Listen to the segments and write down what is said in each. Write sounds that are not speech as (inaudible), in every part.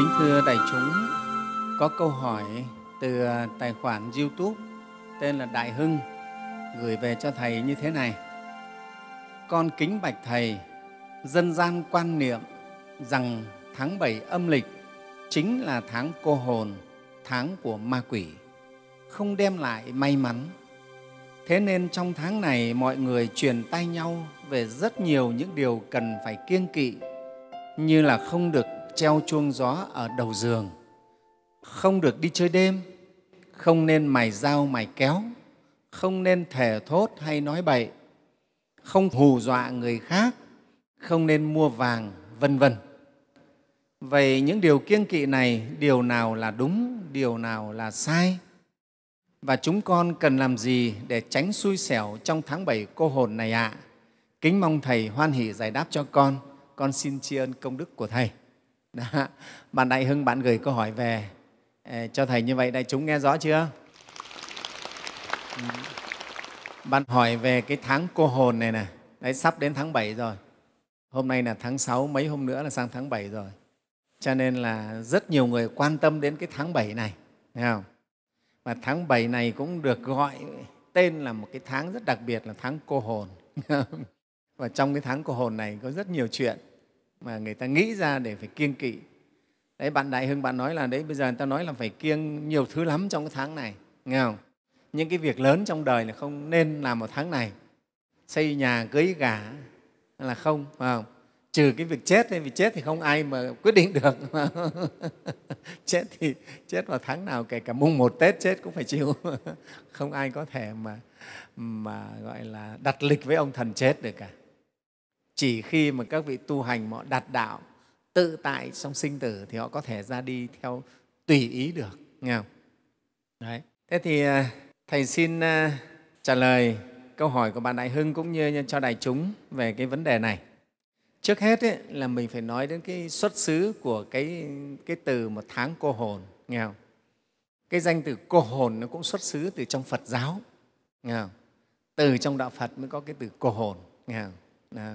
Kính thưa đại chúng, có câu hỏi từ à, tài khoản YouTube tên là Đại Hưng gửi về cho Thầy như thế này. Con kính bạch Thầy, dân gian quan niệm rằng tháng 7 âm lịch chính là tháng cô hồn, tháng của ma quỷ, không đem lại may mắn. Thế nên trong tháng này mọi người truyền tay nhau về rất nhiều những điều cần phải kiêng kỵ như là không được treo chuông gió ở đầu giường, không được đi chơi đêm, không nên mài dao mài kéo, không nên thề thốt hay nói bậy, không hù dọa người khác, không nên mua vàng, vân vân. Vậy những điều kiêng kỵ này, điều nào là đúng, điều nào là sai? Và chúng con cần làm gì để tránh xui xẻo trong tháng 7 cô hồn này ạ? À? Kính mong Thầy hoan hỷ giải đáp cho con. Con xin tri ân công đức của Thầy. Đó. Bạn Đại Hưng, bạn gửi câu hỏi về ờ, cho Thầy như vậy, đại chúng nghe rõ chưa? Ừ. Bạn hỏi về cái tháng cô hồn này nè, đấy sắp đến tháng 7 rồi. Hôm nay là tháng 6, mấy hôm nữa là sang tháng 7 rồi. Cho nên là rất nhiều người quan tâm đến cái tháng 7 này, thấy không? Và tháng 7 này cũng được gọi tên là một cái tháng rất đặc biệt là tháng cô hồn. (laughs) Và trong cái tháng cô hồn này có rất nhiều chuyện mà người ta nghĩ ra để phải kiêng kỵ. Đấy, bạn Đại Hưng bạn nói là đấy bây giờ người ta nói là phải kiêng nhiều thứ lắm trong cái tháng này, nghe không? Những cái việc lớn trong đời là không nên làm vào tháng này. Xây nhà, cưới gả là không, phải không? Trừ cái việc chết, vì chết thì không ai mà quyết định được. (laughs) chết thì chết vào tháng nào, kể cả mùng một Tết chết cũng phải chịu. (laughs) không ai có thể mà, mà gọi là đặt lịch với ông thần chết được cả chỉ khi mà các vị tu hành họ đạt đạo tự tại trong sinh tử thì họ có thể ra đi theo tùy ý được nghe không? Đấy. thế thì à, thầy xin à, trả lời câu hỏi của bạn đại hưng cũng như cho đại chúng về cái vấn đề này trước hết ấy, là mình phải nói đến cái xuất xứ của cái, cái từ một tháng cô hồn nghe không? cái danh từ cô hồn nó cũng xuất xứ từ trong phật giáo nghe không? từ trong đạo phật mới có cái từ cô hồn nghe không? Đó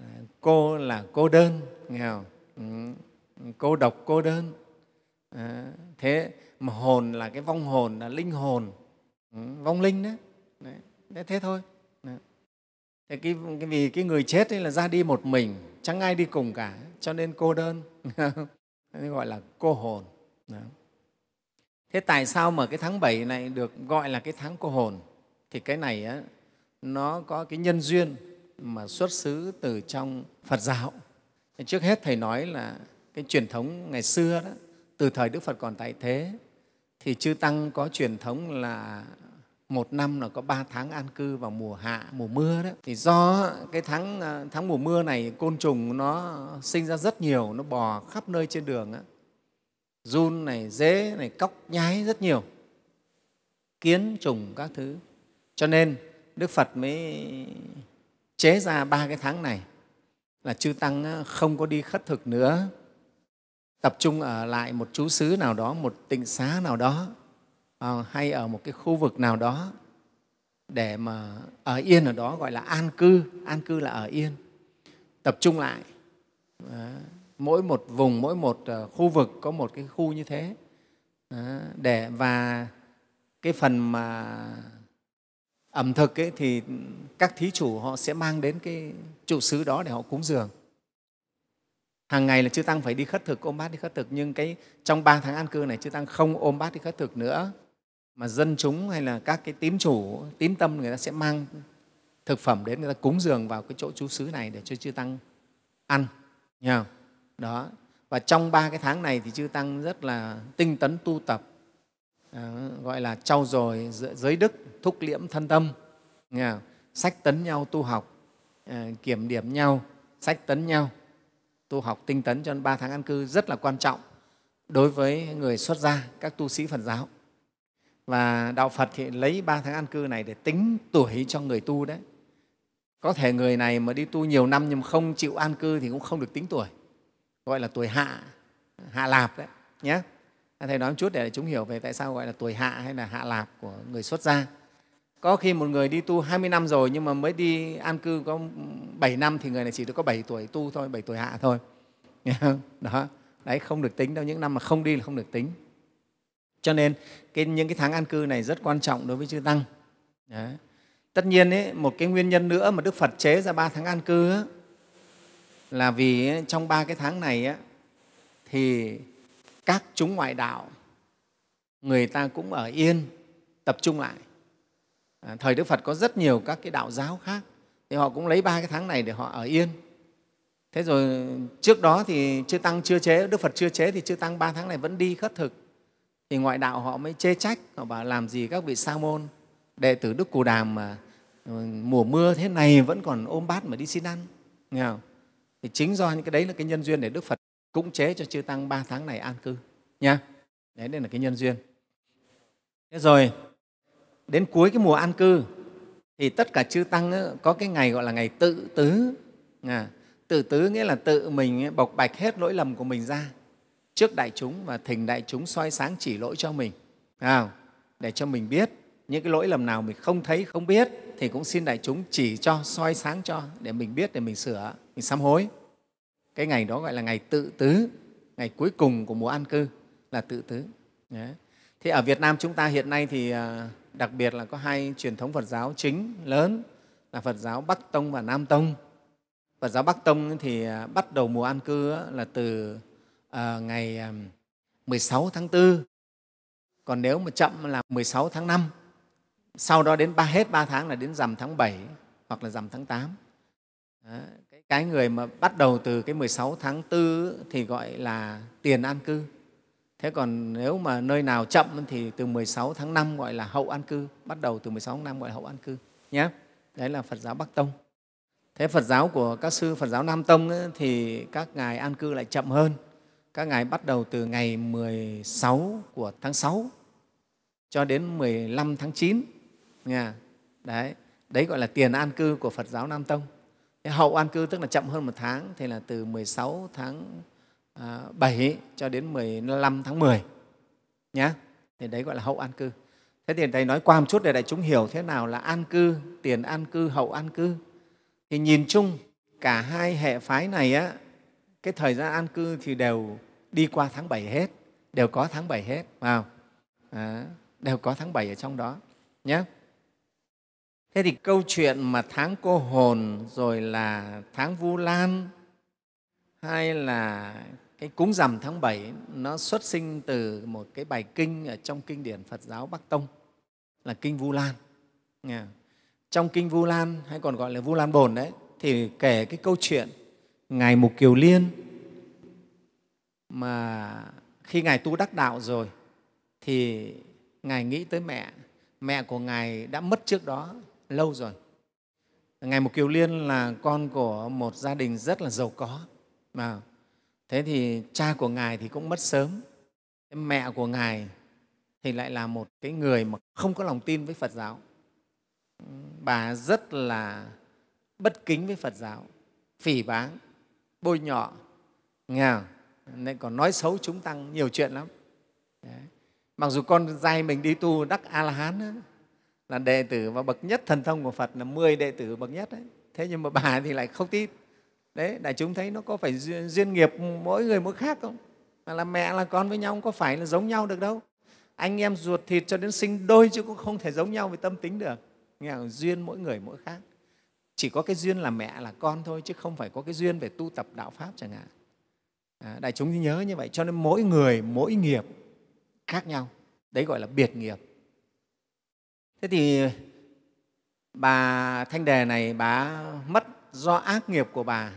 À, cô là cô đơn nghe không? Ừ, cô độc cô đơn. À, thế mà hồn là cái vong hồn là linh hồn. Ừ, vong linh đấy, đấy. thế thôi. Thế cái, cái vì cái người chết ấy là ra đi một mình chẳng ai đi cùng cả cho nên cô đơn. (laughs) Nên gọi là cô hồn. Đó. thế tại sao mà cái tháng 7 này được gọi là cái tháng cô hồn? Thì cái này á, nó có cái nhân duyên mà xuất xứ từ trong Phật giáo. Trước hết Thầy nói là cái truyền thống ngày xưa đó, từ thời Đức Phật còn tại thế, thì Chư Tăng có truyền thống là một năm là có ba tháng an cư vào mùa hạ, mùa mưa đó. Thì do cái tháng, à, tháng mùa mưa này côn trùng nó sinh ra rất nhiều, nó bò khắp nơi trên đường. Đó. Run này, dế này, cóc nhái rất nhiều, kiến trùng các thứ. Cho nên Đức Phật mới chế ra ba cái tháng này là chư tăng không có đi khất thực nữa. Tập trung ở lại một chú xứ nào đó, một tịnh xá nào đó à, hay ở một cái khu vực nào đó để mà ở yên ở đó, gọi là an cư. An cư là ở yên. Tập trung lại mỗi một vùng, mỗi một ờ, khu vực có một cái khu như thế để và cái phần mà ẩm thực ấy, thì các thí chủ họ sẽ mang đến cái trụ xứ đó để họ cúng dường. Hàng ngày là chư tăng phải đi khất thực ôm bát đi khất thực nhưng cái trong ba tháng an cư này chư tăng không ôm bát đi khất thực nữa. Mà dân chúng hay là các cái tín chủ tín tâm người ta sẽ mang thực phẩm đến người ta cúng dường vào cái chỗ chú xứ này để cho chư tăng ăn nha đó. Và trong ba cái tháng này thì chư tăng rất là tinh tấn tu tập à, gọi là trau dồi giới đức thúc liễm thân tâm. Sách tấn nhau tu học à, kiểm điểm nhau sách tấn nhau tu học tinh tấn cho ba tháng an cư rất là quan trọng đối với người xuất gia các tu sĩ phật giáo. Và đạo phật thì lấy ba tháng an cư này để tính tuổi cho người tu đấy. Có thể người này mà đi tu nhiều năm nhưng không chịu an cư thì cũng không được tính tuổi gọi là tuổi hạ hạ lạp đấy nhé thầy nói một chút để chúng hiểu về tại sao gọi là tuổi hạ hay là hạ lạp của người xuất gia có khi một người đi tu 20 năm rồi nhưng mà mới đi an cư có 7 năm thì người này chỉ được có 7 tuổi tu thôi, 7 tuổi hạ thôi. (laughs) Đó. đấy không được tính đâu những năm mà không đi là không được tính cho nên cái, những cái tháng an cư này rất quan trọng đối với chư tăng đấy. tất nhiên ấy, một cái nguyên nhân nữa mà đức phật chế ra ba tháng an cư ấy, là vì trong ba cái tháng này ấy, thì các chúng ngoại đạo người ta cũng ở yên tập trung lại. À, thời đức phật có rất nhiều các cái đạo giáo khác thì họ cũng lấy ba cái tháng này để họ ở yên. Thế rồi trước đó thì chư tăng chưa chế đức phật chưa chế thì chư tăng ba tháng này vẫn đi khất thực. Thì ngoại đạo họ mới chê trách họ bảo làm gì các vị sa môn đệ tử đức cù đàm mà ừ, mùa mưa thế này vẫn còn ôm bát mà đi xin ăn nghe không? thì chính do những cái đấy là cái nhân duyên để đức phật cũng chế cho chư tăng ba tháng này an cư nha. Đấy đây là cái nhân duyên. Thế rồi đến cuối cái mùa an cư thì tất cả chư tăng có cái ngày gọi là ngày tự tứ. À, tự tứ nghĩa là tự mình bộc bạch hết lỗi lầm của mình ra trước đại chúng và thỉnh đại chúng soi sáng chỉ lỗi cho mình. À, để cho mình biết những cái lỗi lầm nào mình không thấy không biết thì cũng xin đại chúng chỉ cho soi sáng cho để mình biết để mình sửa mình sám hối cái ngày đó gọi là ngày tự tứ ngày cuối cùng của mùa an cư là tự tứ Đấy. thế ở Việt Nam chúng ta hiện nay thì à, đặc biệt là có hai truyền thống Phật giáo chính lớn là Phật giáo Bắc Tông và Nam Tông. Phật giáo Bắc Tông thì à, bắt đầu mùa an cư là từ à, ngày 16 tháng 4, còn nếu mà chậm là 16 tháng 5, sau đó đến ba hết 3 tháng là đến rằm tháng 7 hoặc là rằm tháng 8. Đó, cái, người mà bắt đầu từ cái 16 tháng 4 thì gọi là tiền an cư Thế còn nếu mà nơi nào chậm thì từ 16 tháng 5 gọi là hậu an cư, bắt đầu từ 16 tháng 5 gọi là hậu an cư nhé. Đấy là Phật giáo Bắc Tông. Thế Phật giáo của các sư Phật giáo Nam Tông ấy, thì các ngài an cư lại chậm hơn. Các ngài bắt đầu từ ngày 16 của tháng 6 cho đến 15 tháng 9. Nghe? Đấy, đấy gọi là tiền an cư của Phật giáo Nam Tông. Hậu an cư tức là chậm hơn một tháng, thì là từ 16 tháng à, 7 cho đến 15 tháng 10 nhé. Thì đấy gọi là hậu an cư. Thế thì Thầy nói qua một chút để đại chúng hiểu thế nào là an cư, tiền an cư, hậu an cư. Thì nhìn chung cả hai hệ phái này á, cái thời gian an cư thì đều đi qua tháng 7 hết, đều có tháng 7 hết, vào à, đều có tháng 7 ở trong đó nhé. Thế thì câu chuyện mà tháng cô hồn rồi là tháng Vu Lan hay là cái cúng rằm tháng 7 nó xuất sinh từ một cái bài kinh ở trong kinh điển Phật giáo Bắc Tông là kinh Vu Lan. Trong kinh Vu Lan hay còn gọi là Vu Lan Bồn đấy thì kể cái câu chuyện ngài Mục Kiều Liên mà khi ngài tu đắc đạo rồi thì ngài nghĩ tới mẹ, mẹ của ngài đã mất trước đó lâu rồi. Ngài Mục Kiều Liên là con của một gia đình rất là giàu có mà thế thì cha của ngài thì cũng mất sớm mẹ của ngài thì lại là một cái người mà không có lòng tin với phật giáo bà rất là bất kính với phật giáo, phỉ báng, bôi nhọ nghe không? nên còn nói xấu chúng tăng nhiều chuyện lắm Đấy. mặc dù con trai mình đi tu đắc a la hán là đệ tử và bậc nhất thần thông của phật là 10 đệ tử bậc nhất đấy. Thế nhưng mà bà (laughs) thì lại không tin. Đấy đại chúng thấy nó có phải duyên, duyên nghiệp mỗi người mỗi khác không? Mà là mẹ là con với nhau không có phải là giống nhau được đâu. Anh em ruột thịt cho đến sinh đôi chứ cũng không thể giống nhau về tâm tính được. Nghe không? duyên mỗi người mỗi khác. Chỉ có cái duyên là mẹ là con thôi chứ không phải có cái duyên về tu tập đạo pháp chẳng hạn. À, đại chúng nhớ như vậy. Cho nên mỗi người mỗi nghiệp khác nhau. Đấy gọi là biệt nghiệp thế thì bà thanh đề này, bà mất do ác nghiệp của bà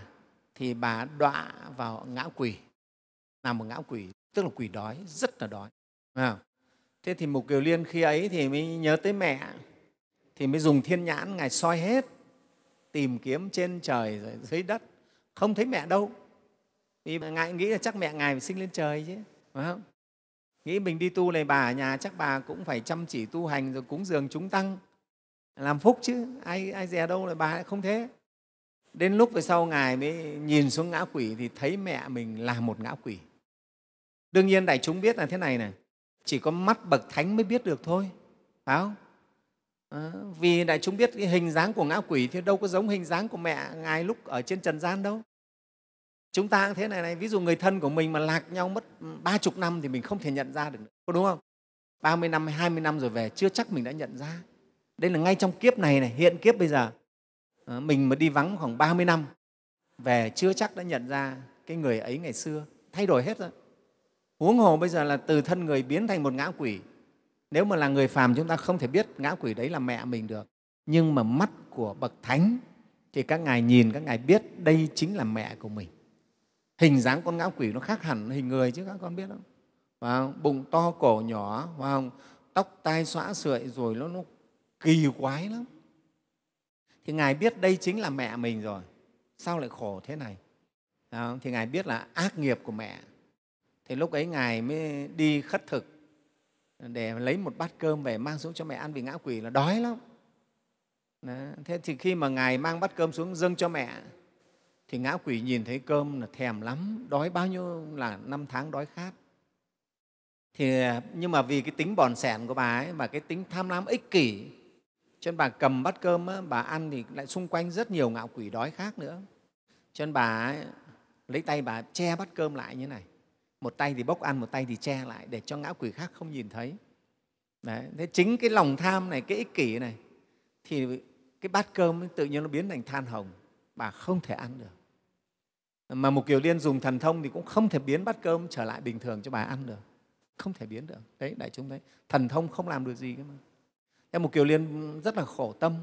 thì bà đọa vào ngã quỷ là một ngã quỷ tức là quỷ đói, rất là đói. Thế thì mục kiều liên khi ấy thì mới nhớ tới mẹ, thì mới dùng thiên nhãn, ngài soi hết, tìm kiếm trên trời rồi dưới đất, không thấy mẹ đâu. Vì ngài nghĩ là chắc mẹ ngài phải sinh lên trời chứ, phải không? Nghĩ mình đi tu này bà ở nhà chắc bà cũng phải chăm chỉ tu hành rồi cúng dường chúng tăng làm phúc chứ ai ai dè đâu là bà lại không thế Đến lúc về sau Ngài mới nhìn xuống ngã quỷ thì thấy mẹ mình là một ngã quỷ. Đương nhiên đại chúng biết là thế này này, chỉ có mắt bậc thánh mới biết được thôi, phải không? À, vì đại chúng biết cái hình dáng của ngã quỷ thì đâu có giống hình dáng của mẹ Ngài lúc ở trên trần gian đâu chúng ta cũng thế này này, ví dụ người thân của mình mà lạc nhau mất ba chục năm thì mình không thể nhận ra được có đúng không? 30 năm hay 20 năm rồi về, chưa chắc mình đã nhận ra. Đây là ngay trong kiếp này này, hiện kiếp bây giờ. Ờ, mình mà đi vắng khoảng 30 năm, về chưa chắc đã nhận ra cái người ấy ngày xưa. Thay đổi hết rồi. Huống hồ bây giờ là từ thân người biến thành một ngã quỷ. Nếu mà là người phàm chúng ta không thể biết ngã quỷ đấy là mẹ mình được. Nhưng mà mắt của bậc thánh, thì các ngài nhìn, các ngài biết đây chính là mẹ của mình hình dáng con ngã quỷ nó khác hẳn hình người chứ các con biết không và bụng to cổ nhỏ phải không? tóc tai xõa sợi rồi nó, nó kỳ quái lắm thì ngài biết đây chính là mẹ mình rồi sao lại khổ thế này không? thì ngài biết là ác nghiệp của mẹ thì lúc ấy ngài mới đi khất thực để lấy một bát cơm về mang xuống cho mẹ ăn vì ngã quỷ là đói lắm đó. thế thì khi mà ngài mang bát cơm xuống dâng cho mẹ thì ngã quỷ nhìn thấy cơm là thèm lắm đói bao nhiêu là năm tháng đói khát. Thì nhưng mà vì cái tính bòn sẻn của bà ấy và cái tính tham lam ích kỷ cho nên bà cầm bát cơm á, bà ăn thì lại xung quanh rất nhiều ngạo quỷ đói khác nữa. Cho nên bà ấy, lấy tay bà che bát cơm lại như này. Một tay thì bốc ăn một tay thì che lại để cho ngã quỷ khác không nhìn thấy. Đấy. thế chính cái lòng tham này cái ích kỷ này thì cái bát cơm tự nhiên nó biến thành than hồng bà không thể ăn được mà một kiều liên dùng thần thông thì cũng không thể biến bát cơm trở lại bình thường cho bà ăn được. Không thể biến được. Đấy, đại chúng thấy. Thần thông không làm được gì cơ mà. Thế một kiều liên rất là khổ tâm.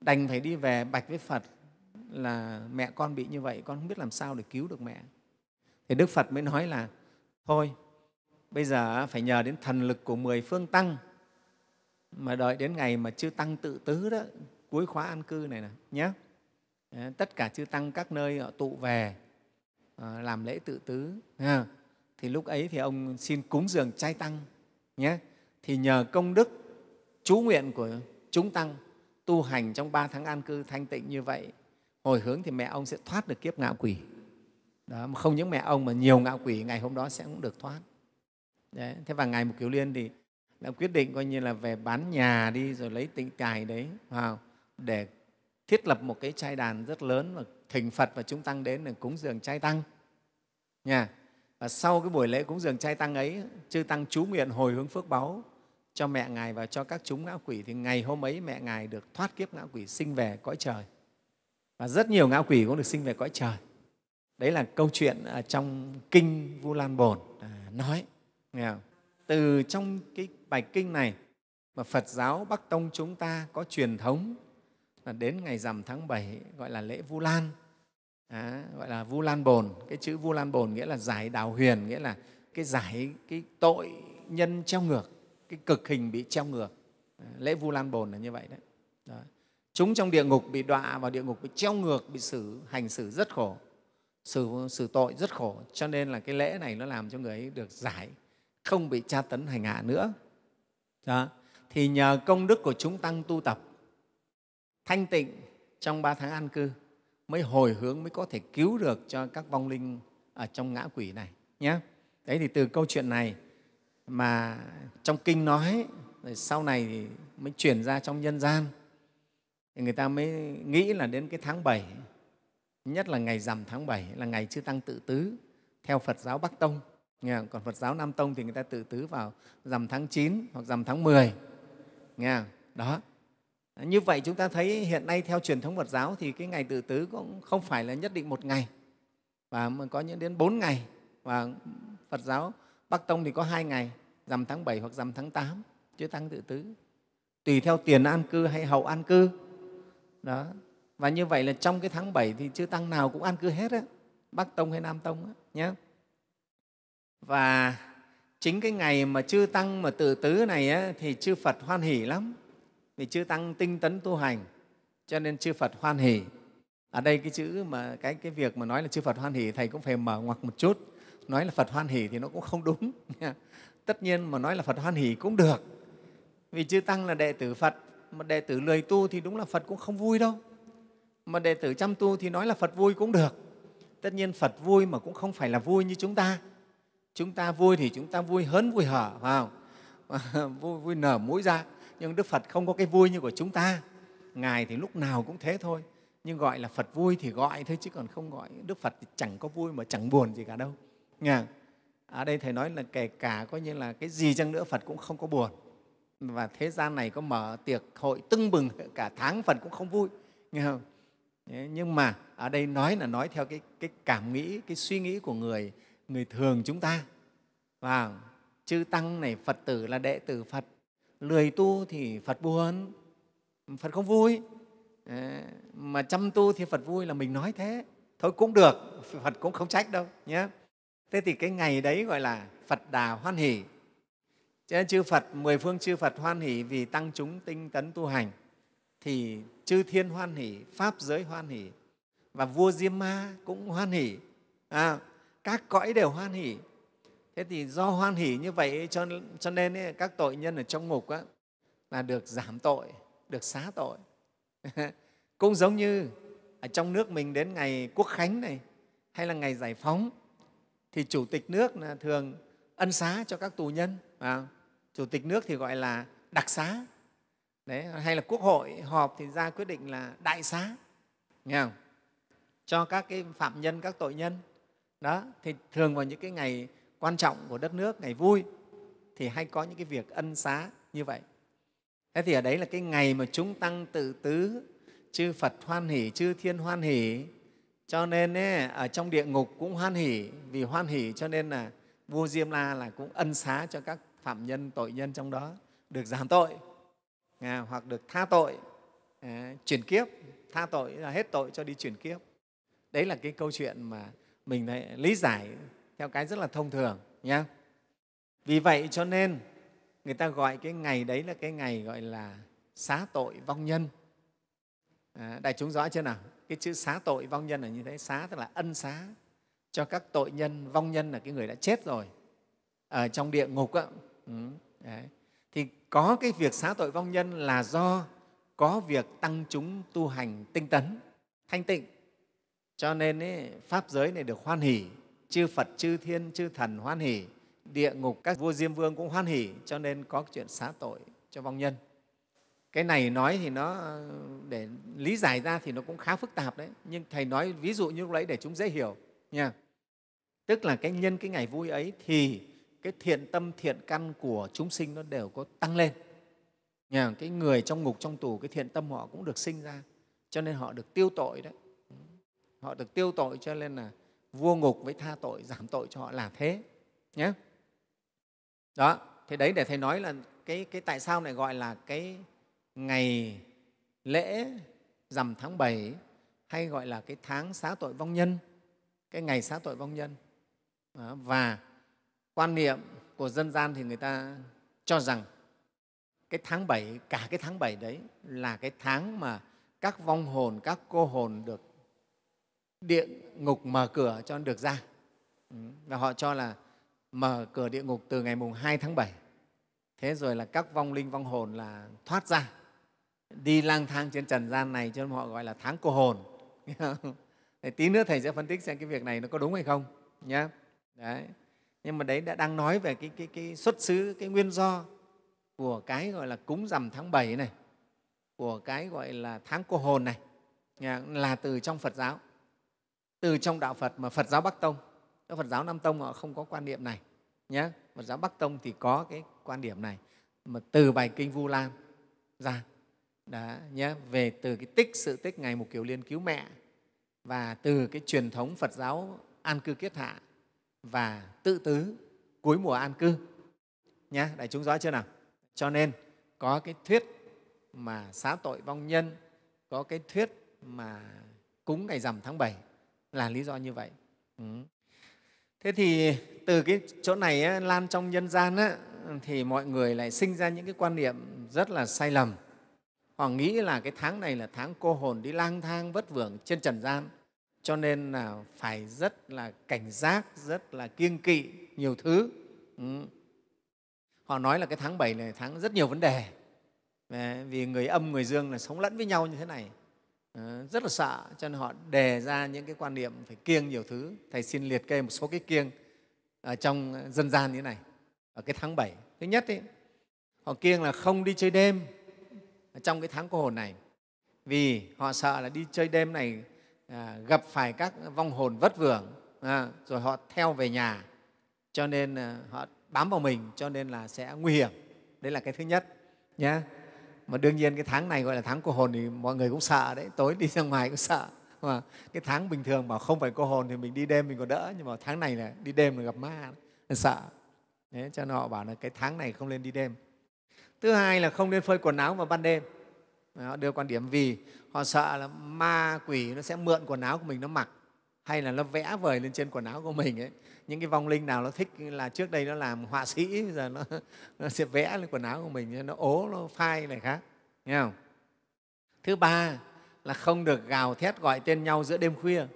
Đành phải đi về bạch với phật là mẹ con bị như vậy, con không biết làm sao để cứu được mẹ. Thì đức phật mới nói là, thôi, bây giờ phải nhờ đến thần lực của mười phương tăng mà đợi đến ngày mà chưa tăng tự tứ đó, cuối khóa an cư này nè nhé Ờ, tất cả chư tăng các nơi họ tụ về ờ, làm lễ tự tứ thì lúc ấy thì ông xin cúng dường trai tăng nhé. Thì nhờ công đức chú nguyện của chúng tăng tu hành trong ba tháng an cư thanh tịnh như vậy hồi hướng thì mẹ ông sẽ thoát được kiếp ngạo quỷ. Đó, mà không những mẹ ông mà nhiều ngạo quỷ ngày hôm đó sẽ cũng được thoát. Đấy. thế và ngài mục kiều liên thì đã quyết định coi như là về bán nhà đi rồi lấy tịnh cài đấy vào để thiết lập một cái trai đàn rất lớn và thỉnh phật và chúng tăng đến để cúng dường trai tăng. Nha. Và sau cái buổi lễ cúng dường trai tăng ấy, chư tăng chú nguyện hồi hướng phước báu cho mẹ ngài và cho các chúng ngã quỷ thì ngày hôm ấy mẹ ngài được thoát kiếp ngã quỷ sinh về cõi trời. Và rất nhiều ngã quỷ cũng được sinh về cõi trời. Đấy là câu chuyện ở trong kinh vu lan bồn à, nói. Nghe không? từ trong cái bài kinh này mà phật giáo bắc tông chúng ta có truyền thống là đến ngày rằm tháng 7 gọi là lễ vu lan. À, gọi là vu lan bồn. Cái chữ vu lan bồn nghĩa là giải đào huyền nghĩa là cái giải cái tội nhân treo ngược cái cực hình bị treo ngược. À, lễ vu lan bồn là như vậy đấy. Đó. chúng trong địa ngục bị đọa vào địa ngục bị treo ngược bị xử hành xử rất khổ xử, xử tội rất khổ. Cho nên là cái lễ này nó làm cho người ấy được giải không bị tra tấn hành hạ nữa. Đó. thì nhờ công đức của chúng tăng tu tập thanh tịnh trong ba tháng an cư mới hồi hướng mới có thể cứu được cho các vong linh ở trong ngã quỷ này nhé. Đấy thì từ câu chuyện này mà trong kinh nói, rồi sau này thì mới chuyển ra trong nhân gian. Thì người ta mới nghĩ là đến cái tháng 7 nhất là ngày rằm tháng 7 là ngày chư tăng tự tứ theo Phật giáo Bắc Tông. Nghe còn Phật giáo Nam Tông thì người ta tự tứ vào rằm tháng 9 hoặc rằm tháng 10 nghe đó như vậy chúng ta thấy hiện nay theo truyền thống Phật giáo thì cái ngày tự tứ cũng không phải là nhất định một ngày và có những đến bốn ngày. Và Phật giáo Bắc Tông thì có hai ngày rằm tháng 7 hoặc rằm tháng 8 chứ tăng tự tứ. Tùy theo tiền an cư hay hậu an cư. Đó. Và như vậy là trong cái tháng 7 thì chư tăng nào cũng an cư hết á Bắc Tông hay Nam Tông á, nhé và chính cái ngày mà chư tăng mà tự tứ này á, thì chư Phật hoan hỷ lắm vì chư tăng tinh tấn tu hành cho nên chư Phật hoan hỷ. Ở đây cái chữ mà cái cái việc mà nói là chư Phật hoan hỷ thầy cũng phải mở ngoặc một chút. Nói là Phật hoan hỷ thì nó cũng không đúng tất nhiên mà nói là Phật hoan hỷ cũng được. Vì chư tăng là đệ tử Phật mà đệ tử lười tu thì đúng là Phật cũng không vui đâu. Mà đệ tử chăm tu thì nói là Phật vui cũng được. Tất nhiên Phật vui mà cũng không phải là vui như chúng ta. Chúng ta vui thì chúng ta vui hớn vui hở vào (laughs) vui, vui nở mũi ra nhưng Đức Phật không có cái vui như của chúng ta. Ngài thì lúc nào cũng thế thôi. Nhưng gọi là phật vui thì gọi thôi chứ còn không gọi. Đức phật thì chẳng có vui mà chẳng buồn gì cả đâu. Nghe ở à, đây thầy nói là kể cả coi như là cái gì chăng nữa phật cũng không có buồn. Và thế gian này có mở tiệc hội tưng bừng cả tháng phật cũng không vui. Nghe không? Nhưng mà ở đây nói là nói theo cái, cái cảm nghĩ cái suy nghĩ của người người thường chúng ta. Và chư tăng này phật tử là đệ tử phật lười tu thì phật buồn phật không vui. Ờ, mà chăm tu thì phật vui là mình nói thế. Thôi cũng được phật cũng không trách đâu nhé. Thế thì cái ngày đấy gọi là phật đà hoan hỷ. Cho nên chư phật mười phương chư phật hoan hỷ vì tăng chúng tinh tấn tu hành. Thì chư thiên hoan hỷ pháp giới hoan hỷ và vua diêm ma cũng hoan hỷ. À, các cõi đều hoan hỷ thế thì do hoan hỷ như vậy cho, cho nên ấy, các tội nhân ở trong ngục á, là được giảm tội được xá tội. (laughs) Cũng giống như ở trong nước mình đến ngày quốc khánh này hay là ngày giải phóng thì chủ tịch nước là thường ân xá cho các tù nhân à, chủ tịch nước thì gọi là đặc xá. Đấy, hay là quốc hội họp thì ra quyết định là đại xá. Nghe không? cho các cái phạm nhân các tội nhân. Đó thì thường vào những cái ngày quan trọng của đất nước ngày vui thì hay có những cái việc ân xá như vậy. Thế thì ở đấy là cái ngày mà chúng tăng tự tứ chư phật hoan hỷ chư thiên hoan hỷ. Cho nên ấy, ở trong địa ngục cũng hoan hỷ vì hoan hỷ cho nên là vua diêm la là cũng ân xá cho các phạm nhân tội nhân trong đó được giảm tội à, hoặc được tha tội à, chuyển kiếp tha tội là hết tội cho đi chuyển kiếp. Đấy là cái câu chuyện mà mình lại lý giải theo cái rất là thông thường nhé vì vậy cho nên người ta gọi cái ngày đấy là cái ngày gọi là xá tội vong nhân. À, đại chúng rõ chưa nào? Cái chữ xá tội vong nhân là như thế xá tức là ân xá. Cho các tội nhân vong nhân là cái người đã chết rồi ở trong địa ngục á. Ừ, đấy. thì có cái việc xá tội vong nhân là do có việc tăng chúng tu hành tinh tấn thanh tịnh. Cho nên ấy, pháp giới này được hoan hỷ chư phật, chư thiên, chư thần hoan hỷ, địa ngục các vua diêm vương cũng hoan hỷ, cho nên có chuyện xá tội cho vong nhân. Cái này nói thì nó, để lý giải ra thì nó cũng khá phức tạp đấy. Nhưng thầy nói ví dụ như lúc đấy để chúng dễ hiểu nha. Tức là cái nhân, cái ngày vui ấy thì cái thiện tâm, thiện căn của chúng sinh nó đều có tăng lên. Nha, cái người trong ngục, trong tù, cái thiện tâm họ cũng được sinh ra, cho nên họ được tiêu tội đấy. Họ được tiêu tội cho nên là vua ngục với tha tội giảm tội cho họ là thế nhé đó thì đấy để thầy nói là cái, cái tại sao lại gọi là cái ngày lễ rằm tháng 7 hay gọi là cái tháng xá tội vong nhân cái ngày xá tội vong nhân. Và quan niệm của dân gian thì người ta cho rằng cái tháng 7, cả cái tháng 7 đấy là cái tháng mà các vong hồn, các cô hồn được địa ngục mở cửa cho được ra. Ừ, và họ cho là mở cửa địa ngục từ ngày mùng 2 tháng 7. Thế rồi là các vong linh, vong hồn là thoát ra, đi lang thang trên trần gian này cho nên họ gọi là tháng cô hồn. (laughs) Để tí nữa Thầy sẽ phân tích xem cái việc này nó có đúng hay không. Nhé. Đấy. Nhưng mà đấy đã đang nói về cái, cái, cái xuất xứ, cái nguyên do của cái gọi là cúng rằm tháng 7 này, của cái gọi là tháng cô hồn này, là từ trong Phật giáo từ trong đạo Phật mà Phật giáo Bắc Tông, Phật giáo Nam Tông họ không có quan niệm này. Nhé. Phật giáo Bắc Tông thì có cái quan điểm này mà từ bài kinh Vu Lan ra đã nhé về từ cái tích sự tích ngày một kiểu liên cứu mẹ và từ cái truyền thống Phật giáo an cư kiết hạ và tự tứ cuối mùa an cư nhé đại chúng rõ chưa nào cho nên có cái thuyết mà xá tội vong nhân có cái thuyết mà cúng ngày rằm tháng 7 là lý do như vậy. Ừ. thế thì từ cái chỗ này á, lan trong nhân gian á, thì mọi người lại sinh ra những cái quan niệm rất là sai lầm. Họ nghĩ là cái tháng này là tháng cô hồn đi lang thang vất vưởng trên trần gian cho nên là phải rất là cảnh giác rất là kiêng kỵ nhiều thứ. Ừ. họ nói là cái tháng 7 này tháng rất nhiều vấn đề. Vì người âm người dương là sống lẫn với nhau như thế này. Ờ, rất là sợ cho nên họ đề ra những cái quan niệm phải kiêng nhiều thứ. Thầy xin liệt kê một số cái kiêng ở trong ờ, dân gian như thế này. Ở cái tháng 7 thứ nhất ấy, họ kiêng là không đi chơi đêm trong cái tháng cô hồn này. Vì họ sợ là đi chơi đêm này à, gặp phải các vong hồn vất vưởng à, rồi họ theo về nhà. Cho nên à, họ bám vào mình cho nên là sẽ nguy hiểm. Đấy là cái thứ nhất nhé mà đương nhiên cái tháng này gọi là tháng cô hồn thì mọi người cũng sợ đấy. Tối đi ra ngoài cũng sợ. Mà cái tháng bình thường bảo không phải cô hồn thì mình đi đêm mình còn đỡ. Nhưng mà tháng này là đi đêm là gặp ma nên sợ. Đấy, cho nên họ bảo là cái tháng này không nên đi đêm. Thứ hai là không nên phơi quần áo vào ban đêm. Họ đưa quan điểm vì họ sợ là ma quỷ nó sẽ mượn quần áo của mình nó mặc hay là nó vẽ vời lên trên quần áo của mình ấy những cái vong linh nào nó thích là trước đây nó làm họa sĩ bây giờ nó, (laughs) nó sẽ vẽ lên quần áo của mình nó ố nó phai này khác nghe không thứ ba là không được gào thét gọi tên nhau giữa đêm khuya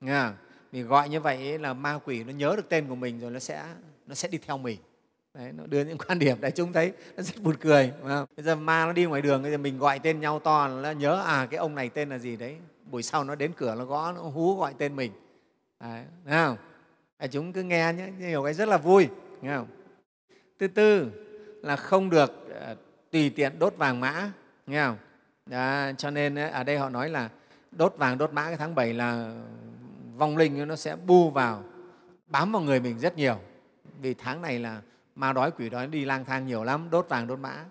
nghe không? vì gọi như vậy là ma quỷ nó nhớ được tên của mình rồi nó sẽ nó sẽ đi theo mình Đấy, nó đưa những (laughs) quan điểm đại chúng thấy nó rất buồn cười không? bây giờ ma nó đi ngoài đường bây giờ mình gọi tên nhau to nó nhớ à cái ông này tên là gì đấy buổi sau nó đến cửa nó gõ nó hú gọi tên mình đấy, thấy không à chúng cứ nghe nhé nhiều cái rất là vui nghe không? Thứ tư là không được ờ, tùy tiện đốt vàng mã nghe không? Đó, cho nên ờ, ở đây họ nói là đốt vàng đốt mã cái tháng 7 là vong linh nó sẽ bu vào bám vào người mình rất nhiều. Vì tháng này là ma đói quỷ đói đi lang thang nhiều lắm đốt vàng đốt mã.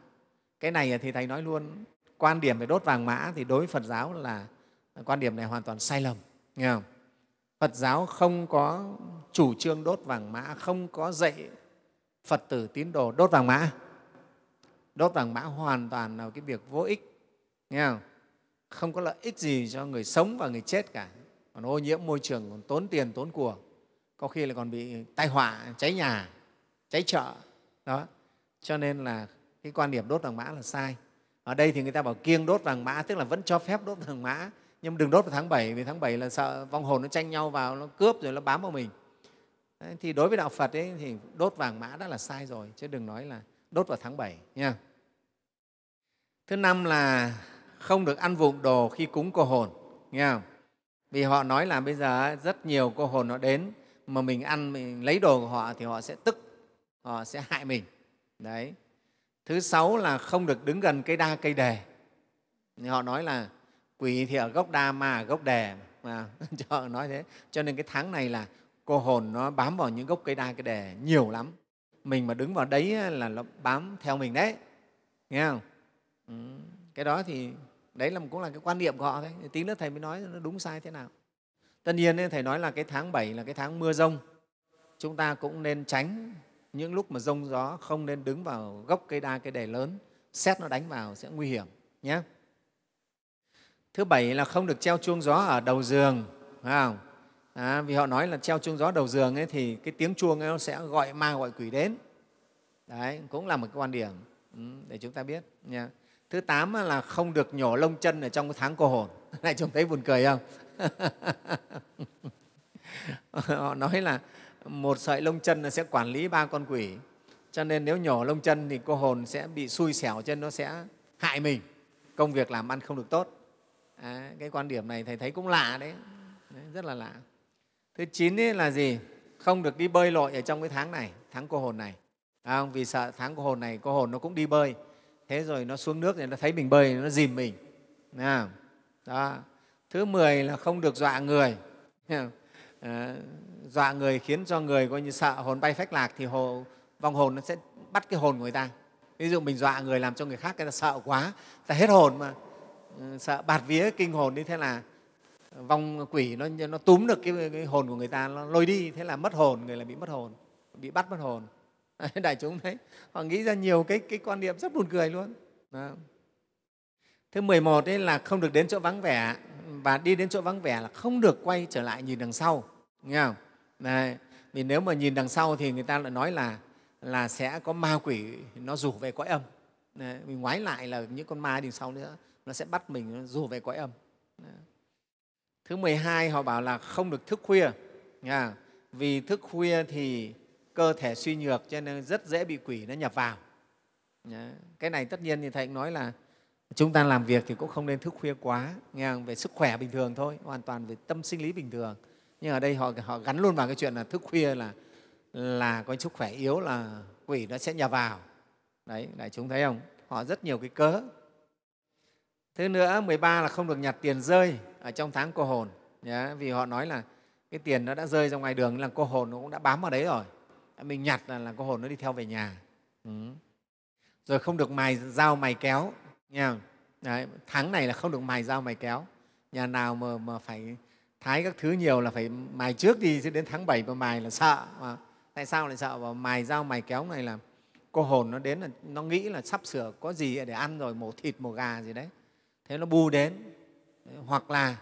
Cái này ờ, thì thầy nói luôn quan điểm về đốt vàng mã thì đối với phật giáo là quan điểm này hoàn toàn sai lầm nghe không? Phật giáo không có chủ trương đốt vàng mã không có dạy phật tử tín đồ đốt vàng mã. Đốt vàng mã hoàn toàn là cái việc vô ích, nghe không? Không có lợi ích gì cho người sống và người chết cả. Còn ô nhiễm môi trường, còn tốn tiền, tốn của. Có khi là còn bị tai họa, cháy nhà, cháy chợ. Đó. Cho nên là cái quan điểm đốt vàng mã là sai. Ở đây thì người ta bảo kiêng đốt vàng mã, tức là vẫn cho phép đốt vàng mã. Nhưng đừng đốt vào tháng 7 vì tháng 7 là sợ vong hồn nó tranh nhau vào, nó cướp rồi nó bám vào mình. Đấy, thì đối với đạo Phật ấy, thì đốt vàng mã đã là sai rồi chứ đừng nói là đốt vào tháng 7 nha. Thứ năm là không được ăn vụng đồ khi cúng cô hồn, nghe không? Vì họ nói là bây giờ rất nhiều cô hồn nó đến mà mình ăn mình lấy đồ của họ thì họ sẽ tức, họ sẽ hại mình. Đấy. Thứ sáu là không được đứng gần cây đa cây đề. Họ nói là quỷ thì ở gốc đa mà ở gốc đề mà (laughs) cho họ nói thế cho nên cái tháng này là cô hồn nó bám vào những gốc cây đa, cây đề nhiều lắm. Mình mà đứng vào đấy là nó bám theo mình đấy. Nghe không? Ừ. cái đó thì đấy là cũng là cái quan niệm của họ đấy tí nữa thầy mới nói nó đúng sai thế nào. Tất nhiên thầy nói là cái tháng 7 là cái tháng mưa rông. Chúng ta cũng nên tránh những lúc mà rông gió không nên đứng vào gốc cây đa, cây đề lớn. Xét nó đánh vào sẽ nguy hiểm nhé thứ bảy là không được treo chuông gió ở đầu giường, phải không? À, vì họ nói là treo chuông gió đầu giường ấy, thì cái tiếng chuông ấy nó sẽ gọi ma gọi quỷ đến. Đấy cũng là một cái quan điểm ừ, để chúng ta biết nha. Thứ tám là không được nhổ lông chân ở trong cái tháng cô hồn. (laughs) Này chúng thấy buồn cười không? (laughs) Họ nói là một sợi lông chân sẽ quản lý ba con quỷ. Cho nên nếu nhổ lông chân thì cô hồn sẽ bị xui xẻo chân nó sẽ hại mình. Công việc làm ăn không được tốt. À, cái quan điểm này thầy thấy cũng lạ đấy, đấy rất là lạ thứ chín ấy là gì? Không được đi bơi lội ở trong cái tháng này tháng cô hồn này. À, vì sợ tháng cô hồn này cô hồn nó cũng đi bơi. Thế rồi nó xuống nước thì nó thấy mình bơi nó dìm mình. À, đó. thứ mười là không được dọa người. À, dọa người khiến cho người coi như sợ hồn bay phách lạc thì hồ, vong hồn nó sẽ bắt cái hồn của người ta. Ví dụ mình dọa người làm cho người khác người ta sợ quá ta hết hồn mà. Ờ, sợ bạt vía kinh hồn như thế là vong quỷ nó, nó túm được cái, cái hồn của người ta nó lôi đi thế là mất hồn người là bị mất hồn bị bắt mất hồn (laughs) đại chúng thấy họ nghĩ ra nhiều cái, cái quan niệm rất buồn cười luôn Đó. thứ 11 ấy là không được đến chỗ vắng vẻ và đi đến chỗ vắng vẻ là không được quay trở lại nhìn đằng sau nghe không Đấy. vì nếu mà nhìn đằng sau thì người ta lại nói là là sẽ có ma quỷ nó rủ về cõi âm Đấy. mình ngoái lại là những con ma đằng sau nữa nó sẽ bắt mình rủ về cõi âm thứ 12 họ bảo là không được thức khuya nha. vì thức khuya thì cơ thể suy nhược cho nên rất dễ bị quỷ nó nhập vào. Cái này tất nhiên thì thầy cũng nói là chúng ta làm việc thì cũng không nên thức khuya quá nghe về sức khỏe bình thường thôi hoàn toàn về tâm sinh lý bình thường. Nhưng ở đây họ, họ gắn luôn vào cái chuyện là thức khuya là là có sức khỏe yếu là quỷ nó sẽ nhập vào. Đấy đại chúng thấy không? Họ rất nhiều cái cớ. Thứ nữa 13 là không được nhặt tiền rơi ở trong tháng cô hồn. Nhá, vì họ nói là cái tiền nó đã rơi ra ngoài đường là cô hồn nó cũng đã bám vào đấy rồi. Mình nhặt là, là cô hồn nó đi theo về nhà. Ừ. rồi không được mài dao mài kéo nha đấy, tháng này là không được mài dao mài kéo. Nhà nào mà, mà phải thái các thứ nhiều là phải mài trước đi chứ đến tháng 7 mà mài là sợ. Mà. tại sao lại sợ? Và mài dao mài kéo này là cô hồn nó đến là nó nghĩ là sắp sửa có gì để ăn rồi mổ thịt mổ gà gì đấy. Thế nó bu đến hoặc là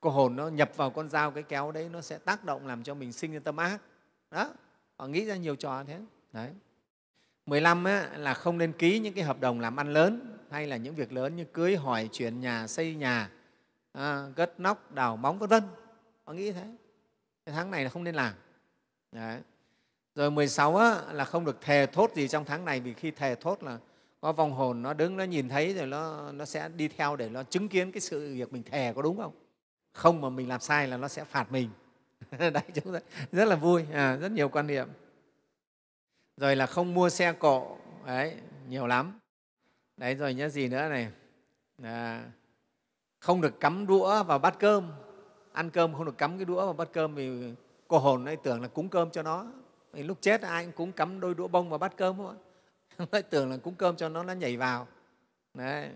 cô hồn nó nhập vào con dao cái kéo đấy nó sẽ tác động làm cho mình sinh ra tâm ác. Đó họ nghĩ ra nhiều trò thế. Đấy. 15 á, là không nên ký những cái hợp đồng làm ăn lớn hay là những việc lớn như cưới hỏi chuyển nhà xây nhà à, gất nóc đào móng vân vân. Họ nghĩ thế. Cái tháng này là không nên làm. Đấy. rồi 16 á, là không được thề thốt gì trong tháng này vì khi thề thốt là có vong hồn nó đứng nó nhìn thấy rồi nó, nó sẽ đi theo để nó chứng kiến cái sự việc mình thề có đúng không? Không mà mình làm sai là nó sẽ phạt mình. (laughs) Đấy chúng ta rất là vui à, rất nhiều quan niệm. Rồi là không mua xe cộ đấy nhiều lắm. Đấy rồi nhớ gì nữa này? À, không được cắm đũa vào bát cơm. Ăn cơm không được cắm cái đũa vào bát cơm vì cô hồn ấy tưởng là cúng cơm cho nó. Lúc chết ai cũng cắm đôi đũa bông vào bát cơm thôi (laughs) nó tưởng là cúng cơm cho nó nó nhảy vào. Đấy.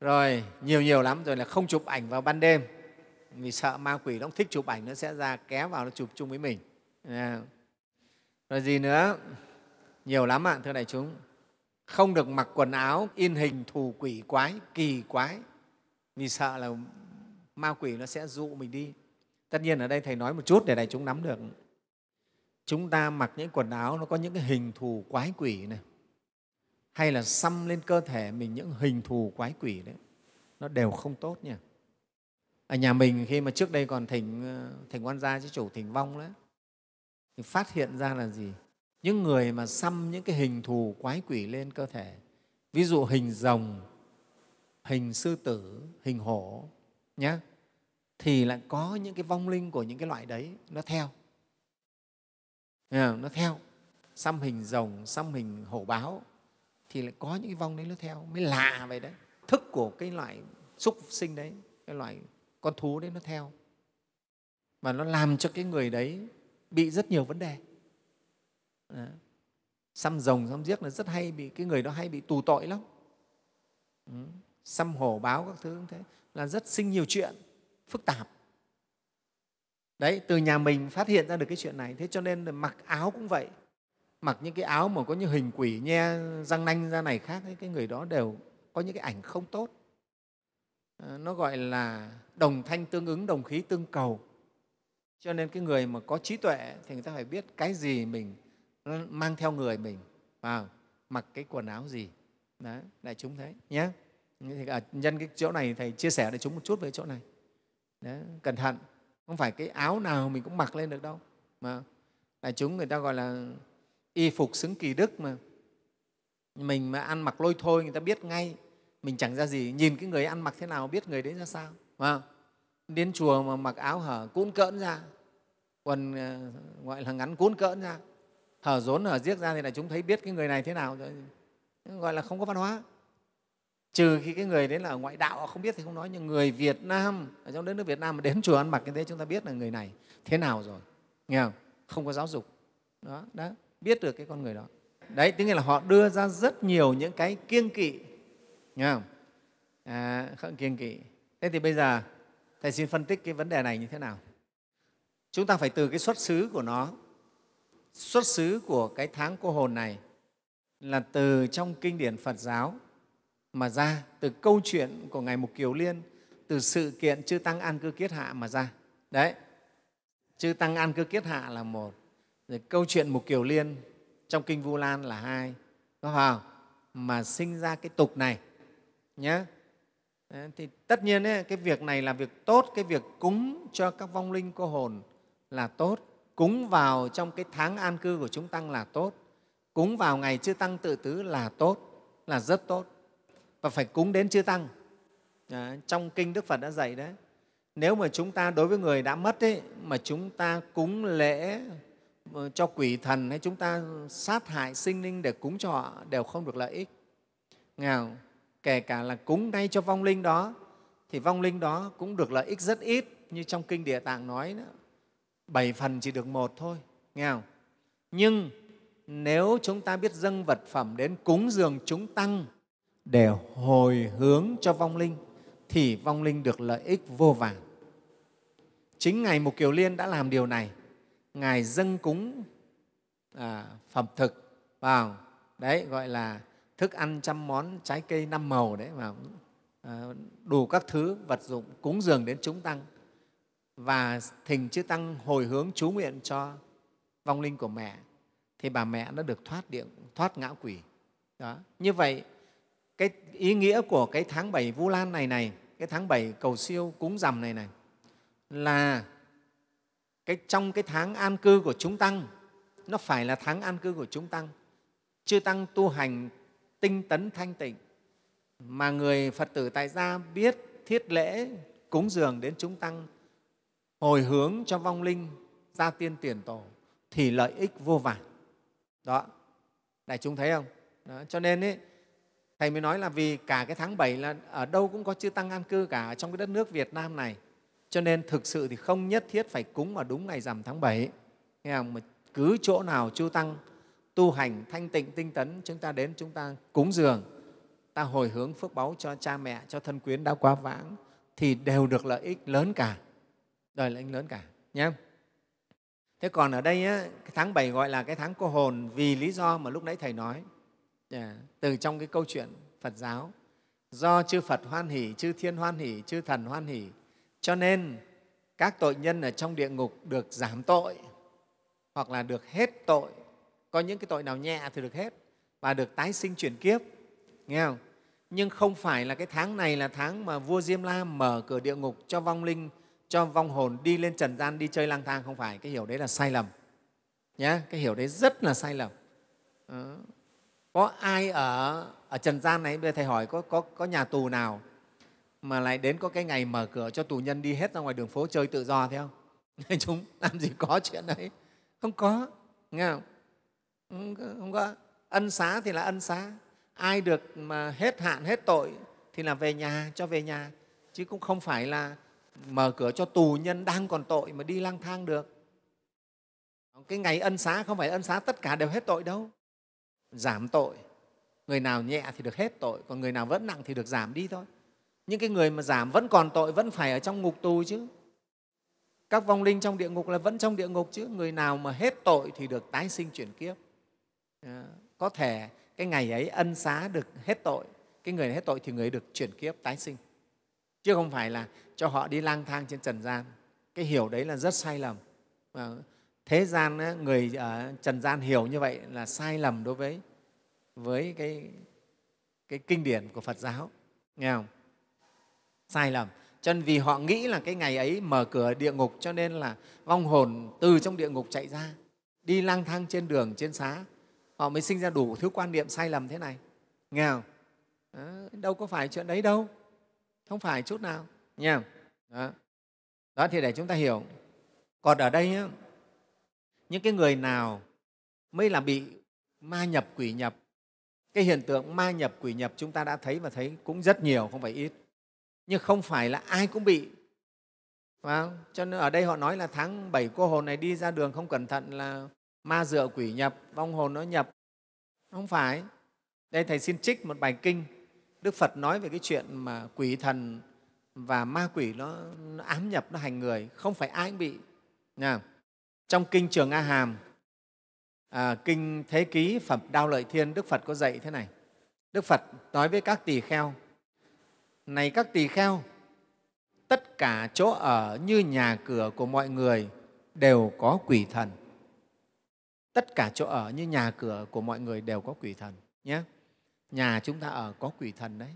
Rồi, nhiều nhiều lắm rồi là không chụp ảnh vào ban đêm. Vì sợ ma quỷ nó thích chụp ảnh, nó sẽ ra kéo vào nó chụp chung với mình. Rồi gì nữa? Nhiều lắm ạ, thưa đại chúng. Không được mặc quần áo in hình thù quỷ quái, kỳ quái. Vì sợ là ma quỷ nó sẽ dụ mình đi. Tất nhiên ở đây thầy nói một chút để đại chúng nắm được chúng ta mặc những quần áo nó có những cái hình thù quái quỷ này. Hay là xăm lên cơ thể mình những hình thù quái quỷ đấy. Nó đều không tốt nha. Ở nhà mình khi mà trước đây còn thỉnh ờ, thỉnh quan gia chứ chủ thỉnh vong đấy thì phát hiện ra là gì? Những người mà xăm những cái hình thù quái quỷ lên cơ thể, ví dụ hình rồng, hình sư tử, hình hổ nhé thì lại có những cái vong linh của những cái loại đấy nó theo. Ờ, nó theo. Xăm hình rồng, xăm hình hổ báo, thì lại có những cái vong đấy nó theo. Mới lạ vậy đấy. Thức của cái loại súc sinh đấy, cái loại con thú đấy nó theo. Và nó làm cho cái người đấy bị rất nhiều vấn đề. Đó. xăm rồng, xăm giếc là rất hay bị, cái người đó hay bị tù tội lắm. Ừ. xăm hổ báo các thứ cũng thế. Là rất sinh nhiều chuyện, phức tạp đấy từ nhà mình phát hiện ra được cái chuyện này. Thế cho nên là mặc áo cũng vậy. Mặc những cái áo mà có những hình quỷ nhe răng nanh ra này khác ấy, cái người đó đều có những cái ảnh không tốt. Ờ, nó gọi là đồng thanh tương ứng đồng khí tương cầu. Cho nên cái người mà có trí tuệ thì người ta phải biết cái gì mình mang theo người mình. Và mặc cái quần áo gì. Đấy đại chúng thấy nhé thì ở nhân cái chỗ này thầy chia sẻ để chúng một chút về chỗ này. Đấy, cẩn thận không phải cái áo nào mình cũng mặc lên được đâu, mà đại chúng người ta gọi là y phục xứng kỳ đức mà. Mình mà ăn mặc lôi thôi, người ta biết ngay mình chẳng ra gì. Nhìn cái người ăn mặc thế nào, biết người đấy ra sao mà đến chùa mà mặc áo hở cún cỡn ra, quần ờ, gọi là ngắn cuốn cỡn ra hở rốn hở giết ra thì là chúng thấy biết cái người này thế nào rồi. Gọi là không có văn hóa trừ khi cái người đấy là ở ngoại đạo không biết thì không nói nhưng người Việt Nam ở trong đất nước Việt Nam mà đến chùa ăn mặc như thế chúng ta biết là người này thế nào rồi nghe không? Không có giáo dục. Đó, đó biết được cái con người đó. Đấy tức là họ đưa ra rất nhiều những cái kiêng kỵ nghe không? À, không kiêng kỵ. Thế thì bây giờ thầy xin phân tích cái vấn đề này như thế nào? Chúng ta phải từ cái xuất xứ của nó. Xuất xứ của cái tháng cô hồn này là từ trong kinh điển phật giáo mà ra từ câu chuyện của ngài mục kiều liên từ sự kiện chư tăng an cư kiết hạ mà ra. Đấy chư tăng an cư kiết hạ là một rồi câu chuyện mục kiều liên trong kinh vu lan là hai có vào mà sinh ra cái tục này nhé thì tất nhiên ấy, cái việc này là việc tốt cái việc cúng cho các vong linh cô hồn là tốt cúng vào trong cái tháng an cư của chúng tăng là tốt cúng vào ngày chư tăng tự tứ là tốt là rất tốt và phải cúng đến chư tăng. À, trong kinh đức phật đã dạy đấy nếu mà chúng ta đối với người đã mất ấy, mà chúng ta cúng lễ ờ, cho quỷ thần hay chúng ta sát hại sinh linh để cúng cho họ đều không được lợi ích. Nghe kể cả là cúng ngay cho vong linh đó thì vong linh đó cũng được lợi ích rất ít như trong kinh địa tạng nói đó, bảy phần chỉ được một thôi nghe không nhưng nếu chúng ta biết dâng vật phẩm đến cúng dường chúng tăng để hồi hướng cho vong linh thì vong linh được lợi ích vô vàn. Chính ngài mục kiều liên đã làm điều này. Ngài dâng cúng à, phẩm thực vào đấy gọi là thức ăn trăm món trái cây năm màu đấy mà à, đủ các thứ vật dụng cúng dường đến chúng tăng. Và thỉnh chư tăng hồi hướng chú nguyện cho vong linh của mẹ thì bà mẹ nó được thoát điện thoát ngã quỷ. Đó như vậy cái ý nghĩa của cái tháng bảy vu lan này này cái tháng bảy cầu siêu cúng rằm này này là cái trong cái tháng an cư của chúng tăng nó phải là tháng an cư của chúng tăng chư tăng tu hành tinh tấn thanh tịnh mà người phật tử tại gia biết thiết lễ cúng dường đến chúng tăng hồi hướng cho vong linh gia tiên tiền tổ thì lợi ích vô vàn đó đại chúng thấy không đó. cho nên ấy, thầy mới nói là vì cả cái tháng 7 là ở đâu cũng có chư tăng an cư cả trong cái đất nước việt nam này. Cho nên thực sự thì không nhất thiết phải cúng vào đúng ngày rằm tháng 7 nghe không? Mà cứ chỗ nào chư tăng tu hành thanh tịnh tinh tấn chúng ta đến chúng ta cúng dường ta hồi hướng phước báu cho cha mẹ cho thân quyến đã quá vãng thì đều được lợi ích lớn cả. Đời lợi ích lớn cả nhé. Thế còn ở đây á, cái tháng 7 gọi là cái tháng cô hồn vì lý do mà lúc nãy thầy nói. Dạ, từ trong cái câu chuyện phật giáo, do chư phật hoan hỷ, chư thiên hoan hỷ, chư thần hoan hỷ, cho nên các tội nhân ở trong địa ngục được giảm tội hoặc là được hết tội. Có những cái tội nào nhẹ thì được hết và được tái sinh chuyển kiếp, nghe không? Nhưng không phải là cái tháng này là tháng mà vua diêm la mở cửa địa ngục cho vong linh, cho vong hồn đi lên trần gian đi chơi lang thang. Không phải, cái hiểu đấy là sai lầm nhé cái hiểu đấy rất là sai lầm. Đó có ai ở ở trần gian này? Bây giờ thầy hỏi có, có, có nhà tù nào mà lại đến có cái ngày mở cửa cho tù nhân đi hết ra ngoài đường phố chơi tự do thế không? (laughs) Chúng làm gì có chuyện đấy? Không có nghe không? Không, không có. Ân xá thì là ân xá. Ai được mà hết hạn hết tội thì là về nhà cho về nhà. Chứ cũng không phải là mở cửa cho tù nhân đang còn tội mà đi lang thang được. Cái ngày ân xá không phải ân xá tất cả đều hết tội đâu giảm tội. Người nào nhẹ thì được hết tội, còn người nào vẫn nặng thì được giảm đi thôi. Những cái người mà giảm vẫn còn tội vẫn phải ở trong ngục tù chứ. Các vong linh trong địa ngục là vẫn trong địa ngục chứ. Người nào mà hết tội thì được tái sinh chuyển kiếp. Dạ, có thể cái ngày ấy ân xá được hết tội, cái người hết tội thì người được chuyển kiếp, tái sinh. Chứ không phải là cho họ đi lang thang trên trần gian. Cái hiểu đấy là rất sai lầm thế gian người ở trần gian hiểu như vậy là sai lầm đối với với cái cái kinh điển của Phật giáo. Nghe không? Sai lầm. Cho nên vì họ nghĩ là cái ngày ấy mở cửa địa ngục cho nên là vong hồn từ trong địa ngục chạy ra đi lang thang trên đường trên xá. Họ mới sinh ra đủ thứ quan niệm sai lầm thế này. Nghe không? Đó, đâu có phải chuyện đấy đâu. Không phải chút nào. Nha đó. đó thì để chúng ta hiểu. Còn ở đây nhé những cái người nào mới là bị ma nhập quỷ nhập cái hiện tượng ma nhập quỷ nhập chúng ta đã thấy và thấy cũng rất nhiều không phải ít. Nhưng không phải là ai cũng bị. Phải không? cho nên ở đây họ nói là tháng bảy cô hồn này đi ra đường không cẩn thận là ma dựa quỷ nhập vong hồn nó nhập. Không phải. Đây thầy xin trích một bài kinh. Đức phật nói về cái chuyện mà quỷ thần và ma quỷ nó, nó ám nhập nó hành người. Không phải ai cũng bị. Nha trong kinh trường a hàm à, kinh thế ký phẩm đao lợi thiên đức phật có dạy thế này. Đức phật nói với các tỳ kheo này các tỳ kheo tất cả chỗ ở như nhà cửa của mọi người đều có quỷ thần. Tất cả chỗ ở như nhà cửa của mọi người đều có quỷ thần nhé. Nhà chúng ta ở có quỷ thần đấy.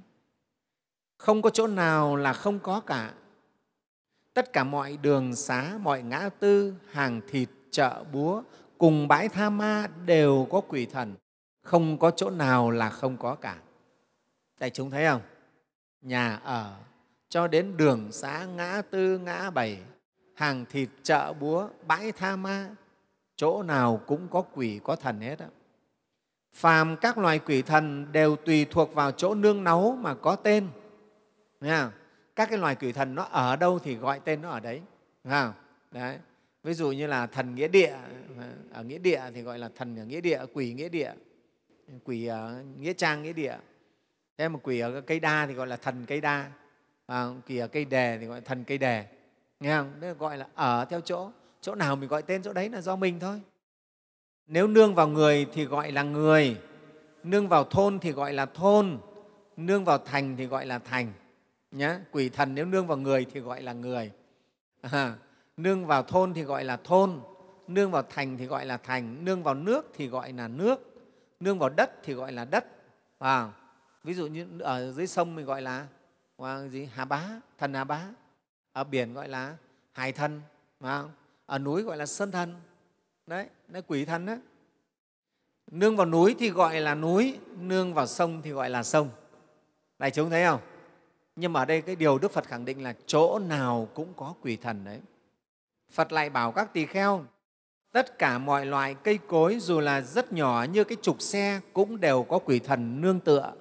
Không có chỗ nào là không có cả tất cả mọi đường xá, mọi ngã tư, hàng thịt, chợ búa cùng bãi tha ma đều có quỷ thần. Không có chỗ nào là không có cả. Đại chúng thấy không? Nhà ở, cho đến đường xá, ngã tư, ngã bảy, hàng thịt, chợ búa, bãi tha ma, chỗ nào cũng có quỷ, có thần hết đó. phàm các loài quỷ thần đều tùy thuộc vào chỗ nương náu mà có tên. Nghe các cái loài quỷ thần nó ở đâu thì gọi tên nó ở đấy không? đấy. Ví dụ như là thần nghĩa địa ở nghĩa địa thì gọi là thần ở nghĩa địa quỷ nghĩa địa quỷ ở nghĩa trang nghĩa địa. Thế mà quỷ ở cây đa thì gọi là thần cây đa à, quỷ ở cây đề thì gọi là thần cây đề nghe không? Đấy gọi là ở theo chỗ chỗ nào mình gọi tên chỗ đấy là do mình thôi. Nếu nương vào người thì gọi là người nương vào thôn thì gọi là thôn nương vào thành thì gọi là thành nhá quỷ thần nếu nương vào người thì gọi là người. À, nương vào thôn thì gọi là thôn nương vào thành thì gọi là thành nương vào nước thì gọi là nước nương vào đất thì gọi là đất. À, ví dụ như ở dưới sông mình gọi là à, gì? Hà bá thần hà bá. Ở biển gọi là hải thần à, ở núi gọi là sơn thần. Đấy nó quỷ thần đó nương vào núi thì gọi là núi nương vào sông thì gọi là sông. Đại chúng thấy không? Nhưng mà ở đây cái điều đức phật khẳng định là chỗ nào cũng có quỷ thần đấy. Phật lại bảo các tỳ kheo, tất cả mọi loại cây cối dù là rất nhỏ như cái trục xe cũng đều có quỷ thần nương tựa.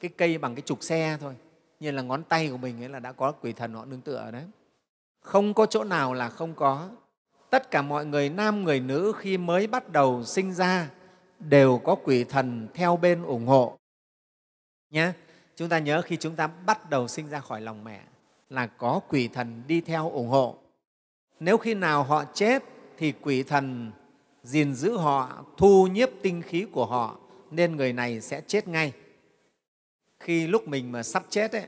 Cái cây bằng cái trục xe thôi, như là ngón tay của mình ấy là đã có quỷ thần họ nương tựa đấy. Không có chỗ nào là không có. Tất cả mọi người nam, người nữ khi mới bắt đầu sinh ra đều có quỷ thần theo bên ủng hộ. Nhé chúng ta nhớ khi chúng ta bắt đầu sinh ra khỏi lòng mẹ là có quỷ thần đi theo ủng hộ. Nếu khi nào họ chết thì quỷ thần gìn giữ họ thu nhiếp tinh khí của họ nên người này sẽ chết ngay. Khi lúc mình mà sắp chết ấy,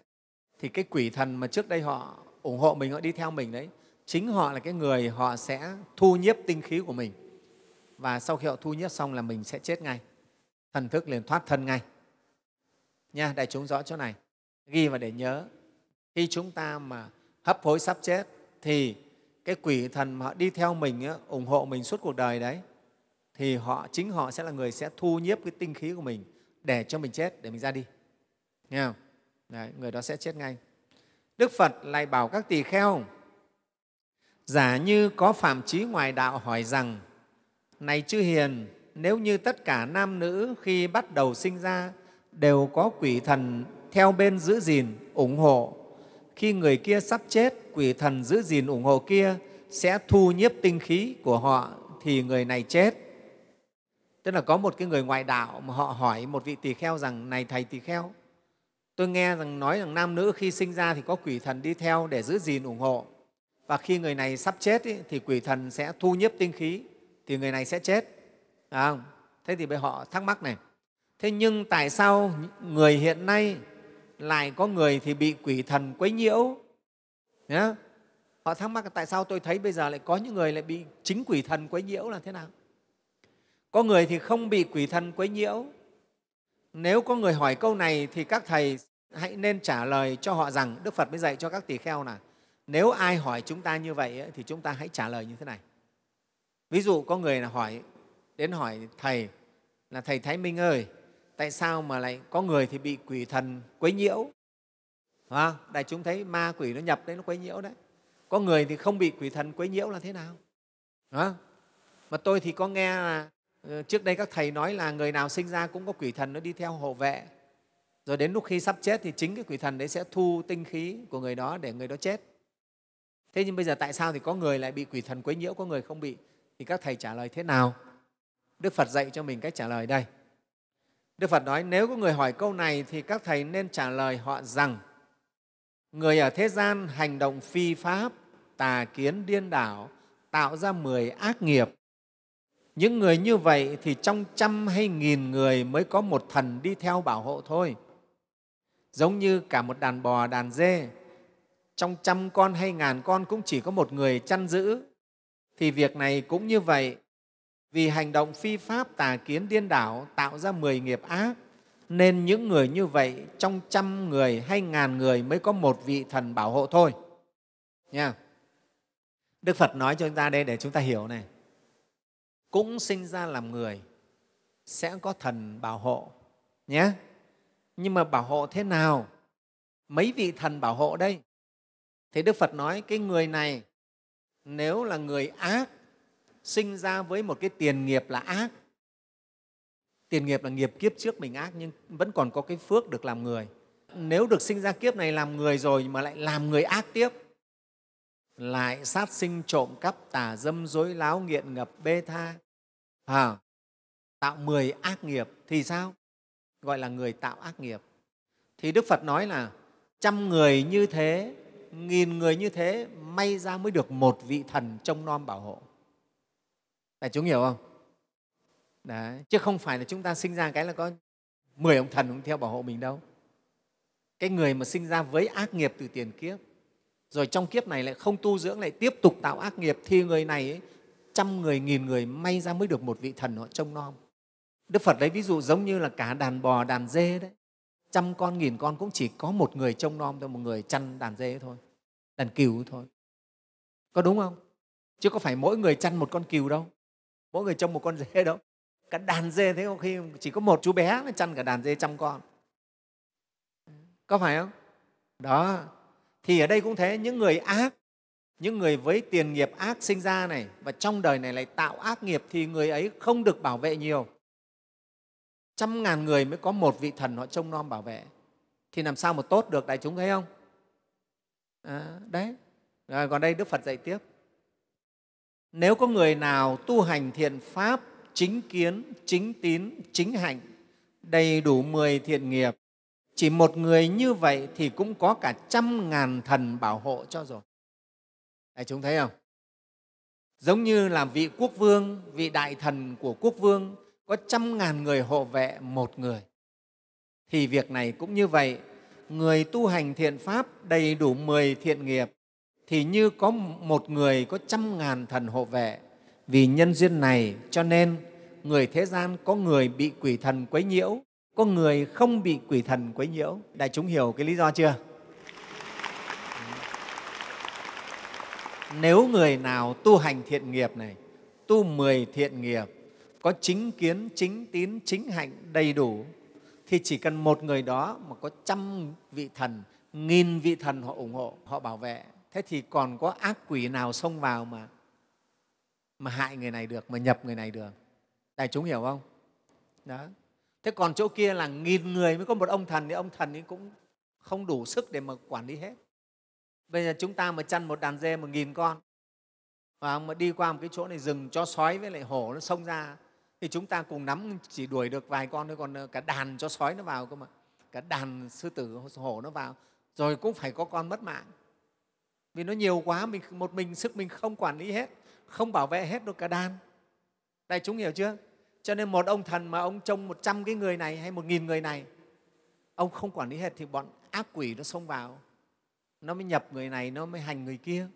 thì cái quỷ thần mà trước đây họ ủng hộ mình họ đi theo mình đấy chính họ là cái người họ sẽ thu nhiếp tinh khí của mình. Và sau khi họ thu nhiếp xong là mình sẽ chết ngay. Thần thức liền thoát thân ngay nha đại chúng rõ chỗ này. Ghi và để nhớ khi chúng ta mà hấp hối sắp chết thì cái quỷ thần mà họ đi theo mình ủng hộ mình suốt cuộc đời đấy thì họ chính họ sẽ là người sẽ thu nhiếp cái tinh khí của mình để cho mình chết để mình ra đi. Nghe không? Đấy, người đó sẽ chết ngay. Đức phật lại bảo các tỳ kheo giả như có phạm trí ngoài đạo hỏi rằng này chư hiền nếu như tất cả nam nữ khi bắt đầu sinh ra đều có quỷ thần theo bên giữ gìn ủng hộ. Khi người kia sắp chết quỷ thần giữ gìn ủng hộ kia sẽ thu nhiếp tinh khí của họ thì người này chết. Tức là có một cái người ngoại đạo mà họ hỏi một vị tỳ kheo rằng này thầy tỳ kheo tôi nghe rằng nói rằng nam nữ khi sinh ra thì có quỷ thần đi theo để giữ gìn ủng hộ. Và khi người này sắp chết ý, thì quỷ thần sẽ thu nhiếp tinh khí thì người này sẽ chết. À thế thì bây họ thắc mắc này thế nhưng tại sao người hiện nay lại có người thì bị quỷ thần quấy nhiễu? Nhá. Họ thắc mắc tại sao tôi thấy bây giờ lại có những người lại bị chính quỷ thần quấy nhiễu là thế nào? Có người thì không bị quỷ thần quấy nhiễu. Nếu có người hỏi câu này thì các thầy hãy nên trả lời cho họ rằng, đức phật mới dạy cho các tỳ kheo là, nếu ai hỏi chúng ta như vậy thì chúng ta hãy trả lời như thế này. Ví dụ có người là hỏi, đến hỏi thầy là, thầy thái minh ơi tại sao mà lại có người thì bị quỷ thần quấy nhiễu? À, đại chúng thấy ma quỷ nó nhập đấy nó quấy nhiễu đấy. Có người thì không bị quỷ thần quấy nhiễu là thế nào? À, mà tôi thì có nghe là ờ, trước đây các thầy nói là người nào sinh ra cũng có quỷ thần nó đi theo hộ vệ. Rồi đến lúc khi sắp chết thì chính cái quỷ thần đấy sẽ thu tinh khí của người đó để người đó chết. Thế nhưng bây giờ tại sao thì có người lại bị quỷ thần quấy nhiễu có người không bị? Thì các thầy trả lời thế nào? Đức phật dạy cho mình cách trả lời đây đức phật nói, nếu có người hỏi câu này thì các thầy nên trả lời họ rằng, người ở thế gian hành động phi pháp, tà kiến điên đảo, tạo ra mười ác nghiệp. Những người như vậy thì trong trăm hay nghìn người mới có một thần đi theo bảo hộ thôi. Giống như cả một đàn bò, đàn dê, trong trăm con hay ngàn con cũng chỉ có một người chăn giữ. Thì việc này cũng như vậy vì hành động phi pháp tà kiến điên đảo tạo ra mười nghiệp ác, nên những người như vậy trong trăm người hay ngàn người mới có một vị thần bảo hộ thôi. Nha. Đức phật nói cho chúng ta đây để chúng ta hiểu này. Cũng sinh ra làm người sẽ có thần bảo hộ, nhé. Nhưng mà bảo hộ thế nào? Mấy vị thần bảo hộ đây? Thì đức phật nói cái người này, nếu là người ác sinh ra với một cái tiền nghiệp là ác. Tiền nghiệp là nghiệp kiếp trước mình ác nhưng vẫn còn có cái phước được làm người. Nếu được sinh ra kiếp này làm người rồi mà lại làm người ác tiếp lại sát sinh trộm cắp tà dâm dối láo nghiện ngập bê tha à, tạo mười ác nghiệp thì sao? Gọi là người tạo ác nghiệp. Thì đức phật nói là trăm người như thế nghìn người như thế may ra mới được một vị thần trông nom bảo hộ đại chúng hiểu không? Đấy. chứ không phải là chúng ta sinh ra cái là có mười ông thần cũng theo bảo hộ mình đâu. Cái người mà sinh ra với ác nghiệp từ tiền kiếp rồi trong kiếp này lại không tu dưỡng lại tiếp tục tạo ác nghiệp thì người này ấy, trăm người nghìn người may ra mới được một vị thần họ trông nom. Đức phật lấy ví dụ giống như là cả đàn bò đàn dê đấy. Trăm con nghìn con cũng chỉ có một người trông nom thôi một người chăn đàn dê thôi đàn cừu thôi. Có đúng không? Chứ có phải mỗi người chăn một con cừu đâu mỗi người trông một con dê đâu. Cả đàn dê thế có khi chỉ có một chú bé mà chăn cả đàn dê trăm con. Có phải không? Đó. Thì ở đây cũng thế những người ác những người với tiền nghiệp ác sinh ra này và trong đời này lại tạo ác nghiệp thì người ấy không được bảo vệ nhiều. Trăm ngàn người mới có một vị thần họ trông nom bảo vệ. Thì làm sao mà tốt được đại chúng thấy không? À, đấy. Rồi còn đây đức phật dạy tiếp nếu có người nào tu hành thiện pháp chính kiến chính tín chính hạnh đầy đủ mười thiện nghiệp chỉ một người như vậy thì cũng có cả trăm ngàn thần bảo hộ cho rồi. Đấy, chúng thấy không? Giống như là vị quốc vương vị đại thần của quốc vương có trăm ngàn người hộ vệ một người. Thì việc này cũng như vậy người tu hành thiện pháp đầy đủ mười thiện nghiệp thì như có một người có trăm ngàn thần hộ vệ, vì nhân duyên này cho nên người thế gian có người bị quỷ thần quấy nhiễu, có người không bị quỷ thần quấy nhiễu. Đại chúng hiểu cái lý do chưa? Nếu người nào tu hành thiện nghiệp này, tu mười thiện nghiệp, có chính kiến, chính tín, chính hạnh đầy đủ, thì chỉ cần một người đó mà có trăm vị thần, nghìn vị thần họ ủng hộ, họ bảo vệ thế thì còn có ác quỷ nào xông vào mà mà hại người này được, mà nhập người này được? Đại chúng hiểu không? Đó. Thế còn chỗ kia là nghìn người mới có một ông thần thì ông thần ấy cũng không đủ sức để mà quản lý hết. Bây giờ chúng ta mà chăn một đàn dê một nghìn con, và mà đi qua một cái chỗ này rừng cho sói với lại hổ nó xông ra, thì chúng ta cùng nắm chỉ đuổi được vài con thôi, còn ờ, cả đàn cho sói nó vào cơ mà. Cả đàn sư tử hổ nó vào, rồi cũng phải có con mất mạng vì nó nhiều quá, mình một mình sức mình không quản lý hết, không bảo vệ hết được cả đàn. Đại chúng hiểu chưa? Cho nên một ông thần mà ông trông một trăm cái người này hay một nghìn người này, ông không quản lý hết thì bọn ác quỷ nó xông vào. Nó mới nhập người này, nó mới hành người kia.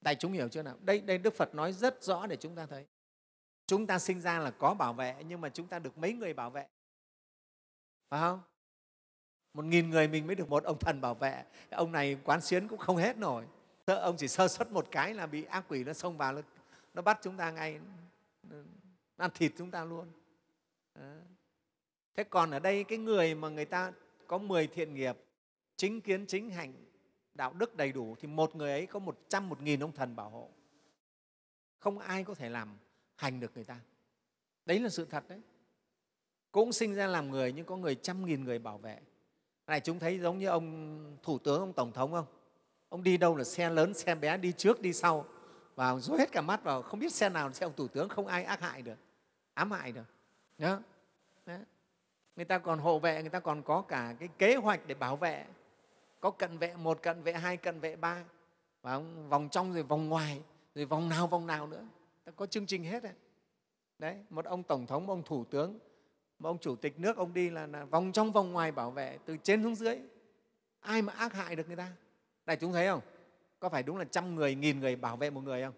Đại chúng hiểu chưa nào? Đây đây đức phật nói rất rõ để chúng ta thấy. Chúng ta sinh ra là có bảo vệ, nhưng mà chúng ta được mấy người bảo vệ? Phải không? Một nghìn người mình mới được một ông thần bảo vệ. Ông này quán xuyến cũng không hết nổi. Ông chỉ sơ xuất một cái là bị ác quỷ nó xông vào nó, nó bắt chúng ta ngay nó ăn thịt chúng ta luôn. Thế còn ở đây cái người mà người ta có 10 thiện nghiệp chính kiến chính hành đạo đức đầy đủ thì một người ấy có một trăm một nghìn ông thần bảo hộ. Không ai có thể làm hành được người ta. Đấy là sự thật đấy. Cũng sinh ra làm người nhưng có người trăm nghìn người bảo vệ này chúng thấy giống như ông thủ tướng ông tổng thống không? Ông đi đâu là xe lớn xe bé đi trước đi sau. Và rối hết cả mắt vào không biết xe nào là xe ông thủ tướng không ai ác hại được ám hại được. Nhớ, người ta còn hộ vệ người ta còn có cả cái kế hoạch để bảo vệ. Có cận vệ một cận vệ hai cận vệ ba. Và vòng trong rồi vòng ngoài rồi vòng nào vòng nào nữa. Ta có chương trình hết đấy. đấy một ông tổng thống một ông thủ tướng mà ông chủ tịch nước ông đi là, là vòng trong vòng ngoài bảo vệ từ trên xuống dưới. Ai mà ác hại được người ta? Đại chúng thấy không? Có phải đúng là trăm người nghìn người bảo vệ một người không?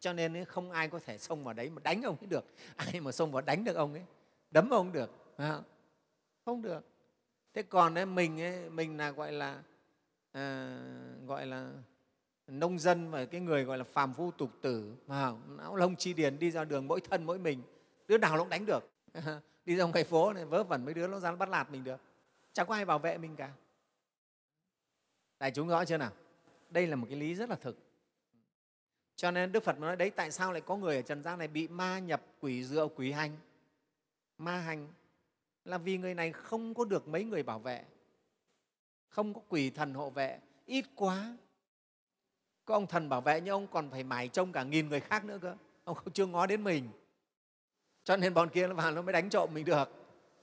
Cho nên không ai có thể xông vào đấy mà đánh ông ấy được. (laughs) Ai mà xông vào đánh được ông ấy đấm ông được không? Được. Thế còn ấy, mình ấy, mình là gọi là à, gọi là nông dân và cái người gọi là phàm phu tục tử mà não lông chi điền đi ra đường mỗi thân mỗi mình đứa nào nó cũng đánh được. (laughs) đi ra ngoài phố này, vớ vẩn mấy đứa, nó ra nó bắt lạt mình được. Chẳng có ai bảo vệ mình cả. Đại chúng rõ chưa nào? Đây là một cái lý rất là thực. Cho nên đức phật nói đấy, tại sao lại có người ở trần gian này bị ma nhập quỷ dựa quỷ hành? Ma hành là vì người này không có được mấy người bảo vệ, không có quỷ thần hộ vệ. Ít quá, có ông thần bảo vệ nhưng ông còn phải mải trông cả nghìn người khác nữa cơ. Ông chưa ngó đến mình cho nên bọn kia nó vào nó mới đánh trộm mình được.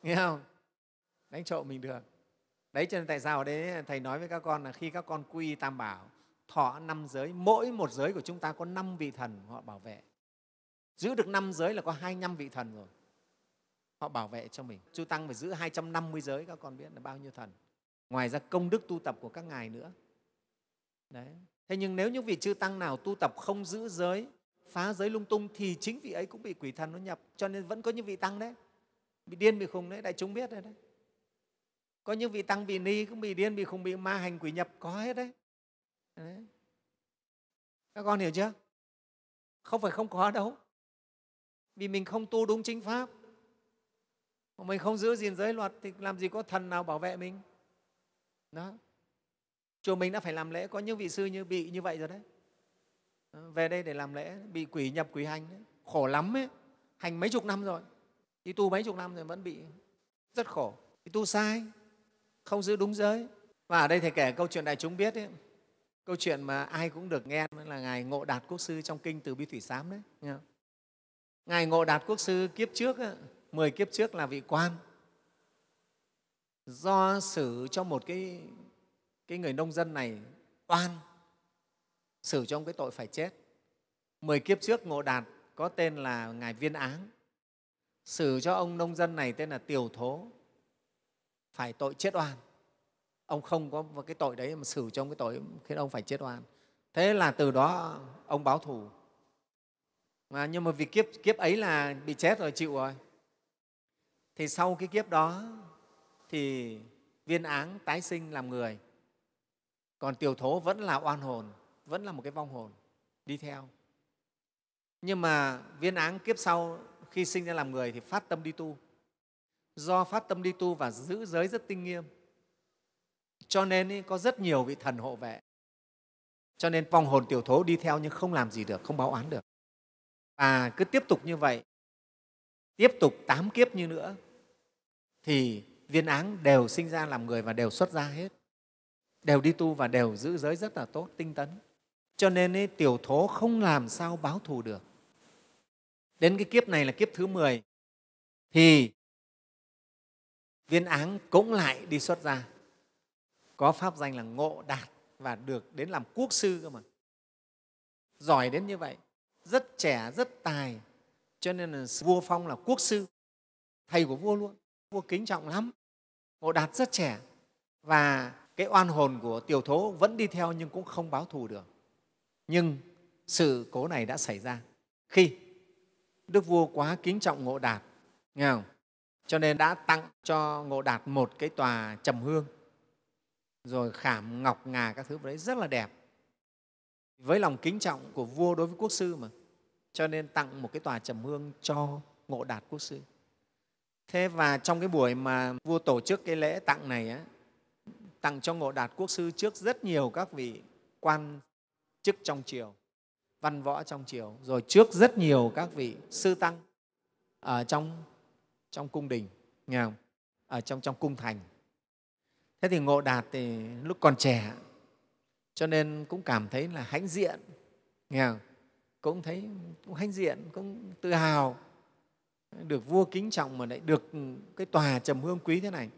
Nghe không? Đánh trộm mình được. Đấy, cho nên tại sao ở đấy thầy nói với các con là khi các con quy tam bảo, thọ năm giới, mỗi một giới của chúng ta có năm vị thần họ bảo vệ. Giữ được năm giới là có hai năm vị thần rồi. Họ bảo vệ cho mình. Chư tăng phải giữ 250 giới, các con biết là bao nhiêu thần. Ngoài ra công đức tu tập của các ngài nữa. Đấy. Thế nhưng nếu những vị chư tăng nào tu tập không giữ giới phá giới lung tung thì chính vị ấy cũng bị quỷ thần nó nhập. Cho nên vẫn có những vị tăng đấy. Bị điên bị khùng đấy. Đại chúng biết rồi đấy. Có những vị tăng vị ni cũng bị điên bị khùng bị ma hành quỷ nhập. Có hết đấy, đấy. các con hiểu chưa? Không phải không có đâu. Vì mình không tu đúng chính pháp. Mình không giữ gìn giới luật thì làm gì có thần nào bảo vệ mình? Đó. Chùa mình đã phải làm lễ. Có những vị sư như bị như vậy rồi đấy về đây để làm lễ bị quỷ nhập quỷ hành đấy. khổ lắm ấy. Hành mấy chục năm rồi. Đi tu mấy chục năm rồi vẫn bị rất khổ. Đi tu sai. Không giữ đúng giới. Và ở đây thầy kể câu chuyện đại chúng biết ấy, câu chuyện mà ai cũng được nghe là ngài ngộ đạt quốc sư trong kinh từ bi thủy sám đấy. Nghe không? ngài ngộ đạt quốc sư kiếp trước mười kiếp trước là vị quan. Do xử cho một cái, cái người nông dân này oan xử cho ông cái tội phải chết. Mười kiếp trước ngộ đạt có tên là ngài viên áng. Xử cho ông nông dân này tên là tiểu thố. Phải tội chết oan. Ông không có cái tội đấy mà xử cho ông cái tội khiến ông phải chết oan. Thế là từ đó ông báo thù. Mà nhưng mà vì kiếp kiếp ấy là bị chết rồi, chịu rồi. Thì sau cái kiếp đó thì viên áng tái sinh làm người. Còn tiểu thố vẫn là oan hồn vẫn là một cái vong hồn đi theo. Nhưng mà viên áng kiếp sau khi sinh ra làm người thì phát tâm đi tu. Do phát tâm đi tu và giữ giới rất tinh nghiêm cho nên ý, có rất nhiều vị thần hộ vệ. Cho nên vong hồn tiểu thố đi theo nhưng không làm gì được không báo oán được. Và cứ tiếp tục như vậy tiếp tục tám kiếp như nữa thì viên áng đều sinh ra làm người và đều xuất ra hết. Đều đi tu và đều giữ giới rất là tốt tinh tấn cho nên ấy, tiểu thố không làm sao báo thù được. Đến cái kiếp này là kiếp thứ 10 thì viên áng cũng lại đi xuất ra có pháp danh là ngộ đạt và được đến làm quốc sư cơ mà. Giỏi đến như vậy rất trẻ rất tài cho nên là vua phong là quốc sư thầy của vua luôn. Vua kính trọng lắm. Ngộ đạt rất trẻ và cái oan hồn của tiểu thố vẫn đi theo nhưng cũng không báo thù được nhưng sự cố này đã xảy ra khi đức vua quá kính trọng ngộ đạt nghe không? cho nên đã tặng cho ngộ đạt một cái tòa trầm hương rồi khảm ngọc ngà các thứ đấy rất là đẹp. Với lòng kính trọng của vua đối với quốc sư mà. Cho nên tặng một cái tòa trầm hương cho ngộ đạt quốc sư. Thế và trong cái buổi mà vua tổ chức cái lễ tặng này á, tặng cho ngộ đạt quốc sư trước rất nhiều các vị quan chức trong triều, văn võ trong triều, rồi trước rất nhiều các vị sư tăng ở trong trong cung đình, nghe không? ở trong trong cung thành thế thì ngộ đạt thì lúc còn trẻ, cho nên cũng cảm thấy là hãnh diện, nghe không? cũng thấy cũng hãnh diện, cũng tự hào, được vua kính trọng mà lại được cái tòa trầm hương quý thế này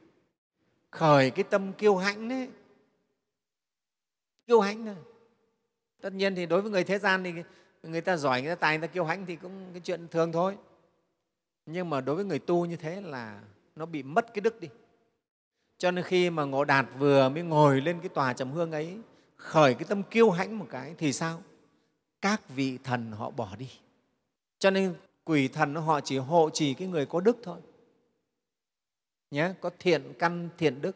khởi cái tâm kiêu hãnh đấy kiêu hãnh thôi tất nhiên thì đối với người thế gian thì người ta giỏi, người ta tài, người ta kiêu hãnh thì cũng cái chuyện thường thôi. Nhưng mà đối với người tu như thế là nó bị mất cái đức đi. Cho nên khi mà ngộ đạt vừa mới ngồi lên cái tòa trầm hương ấy, khởi cái tâm kiêu hãnh một cái thì sao? Các vị thần họ bỏ đi. Cho nên quỷ thần họ chỉ hộ trì cái người có đức thôi. Nhé có thiện căn, thiện đức.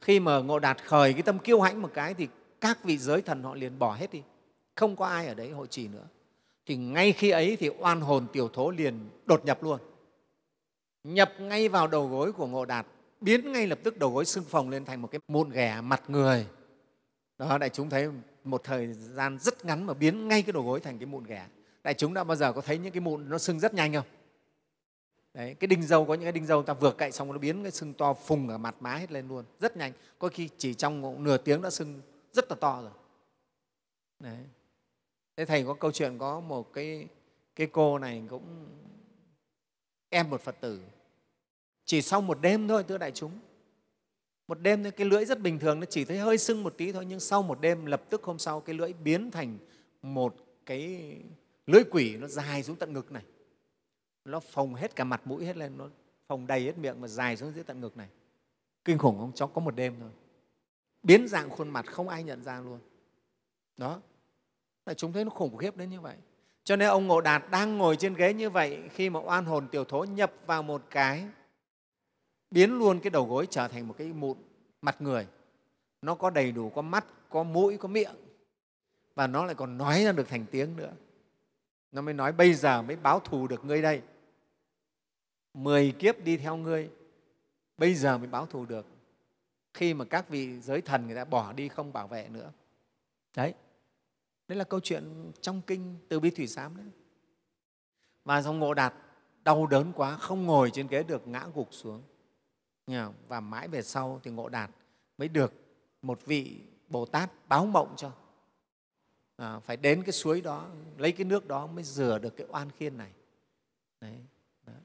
Khi mà ngộ đạt khởi cái tâm kiêu hãnh một cái thì các vị giới thần họ liền bỏ hết đi. Không có ai ở đấy hộ trì nữa. Thì ngay khi ấy thì oan hồn tiểu thố liền đột nhập luôn. Nhập ngay vào đầu gối của ngộ đạt, biến ngay lập tức đầu gối xương phồng lên thành một cái mụn ghẻ mặt người. Đó, đại chúng thấy một thời gian rất ngắn mà biến ngay cái đầu gối thành cái mụn ghẻ. Đại chúng đã bao giờ có thấy những cái mụn nó sưng rất nhanh không? Đấy, cái đinh dâu, có những cái đinh dâu ta vừa cậy xong nó biến cái sưng to phùng ở mặt má hết lên luôn, rất nhanh. Có khi chỉ trong nửa tiếng đã sưng rất là to rồi. Đấy. Thế thầy có câu chuyện có một cái cái cô này cũng em một phật tử. Chỉ sau một đêm thôi, thưa đại chúng. Một đêm thôi, cái lưỡi rất bình thường, nó chỉ thấy hơi sưng một tí thôi, nhưng sau một đêm, lập tức hôm sau, cái lưỡi biến thành một cái lưỡi quỷ, nó dài xuống tận ngực này. Nó phồng hết cả mặt mũi hết lên, nó phồng đầy hết miệng mà dài xuống dưới tận ngực này. Kinh khủng không? Cháu có một đêm thôi biến dạng khuôn mặt không ai nhận ra luôn. Đó. Là chúng thấy nó khủng khiếp đến như vậy. Cho nên ông ngộ đạt đang ngồi trên ghế như vậy khi mà oan hồn tiểu thố nhập vào một cái, biến luôn cái đầu gối trở thành một cái mụn mặt người. Nó có đầy đủ, có mắt, có mũi, có miệng. Và nó lại còn nói ra được thành tiếng nữa. Nó mới nói, bây giờ mới báo thù được ngươi đây. Mười kiếp đi theo ngươi. Bây giờ mới báo thù được khi mà các vị giới thần người ta bỏ đi không bảo vệ nữa. Đấy. Đấy là câu chuyện trong kinh từ bi thủy sám đấy. Và dòng ngộ đạt đau đớn quá không ngồi trên ghế được ngã gục xuống. Và mãi về sau thì ngộ đạt mới được một vị bồ tát báo mộng cho. À, phải đến cái suối đó lấy cái nước đó mới rửa được cái oan khiên này. Đấy.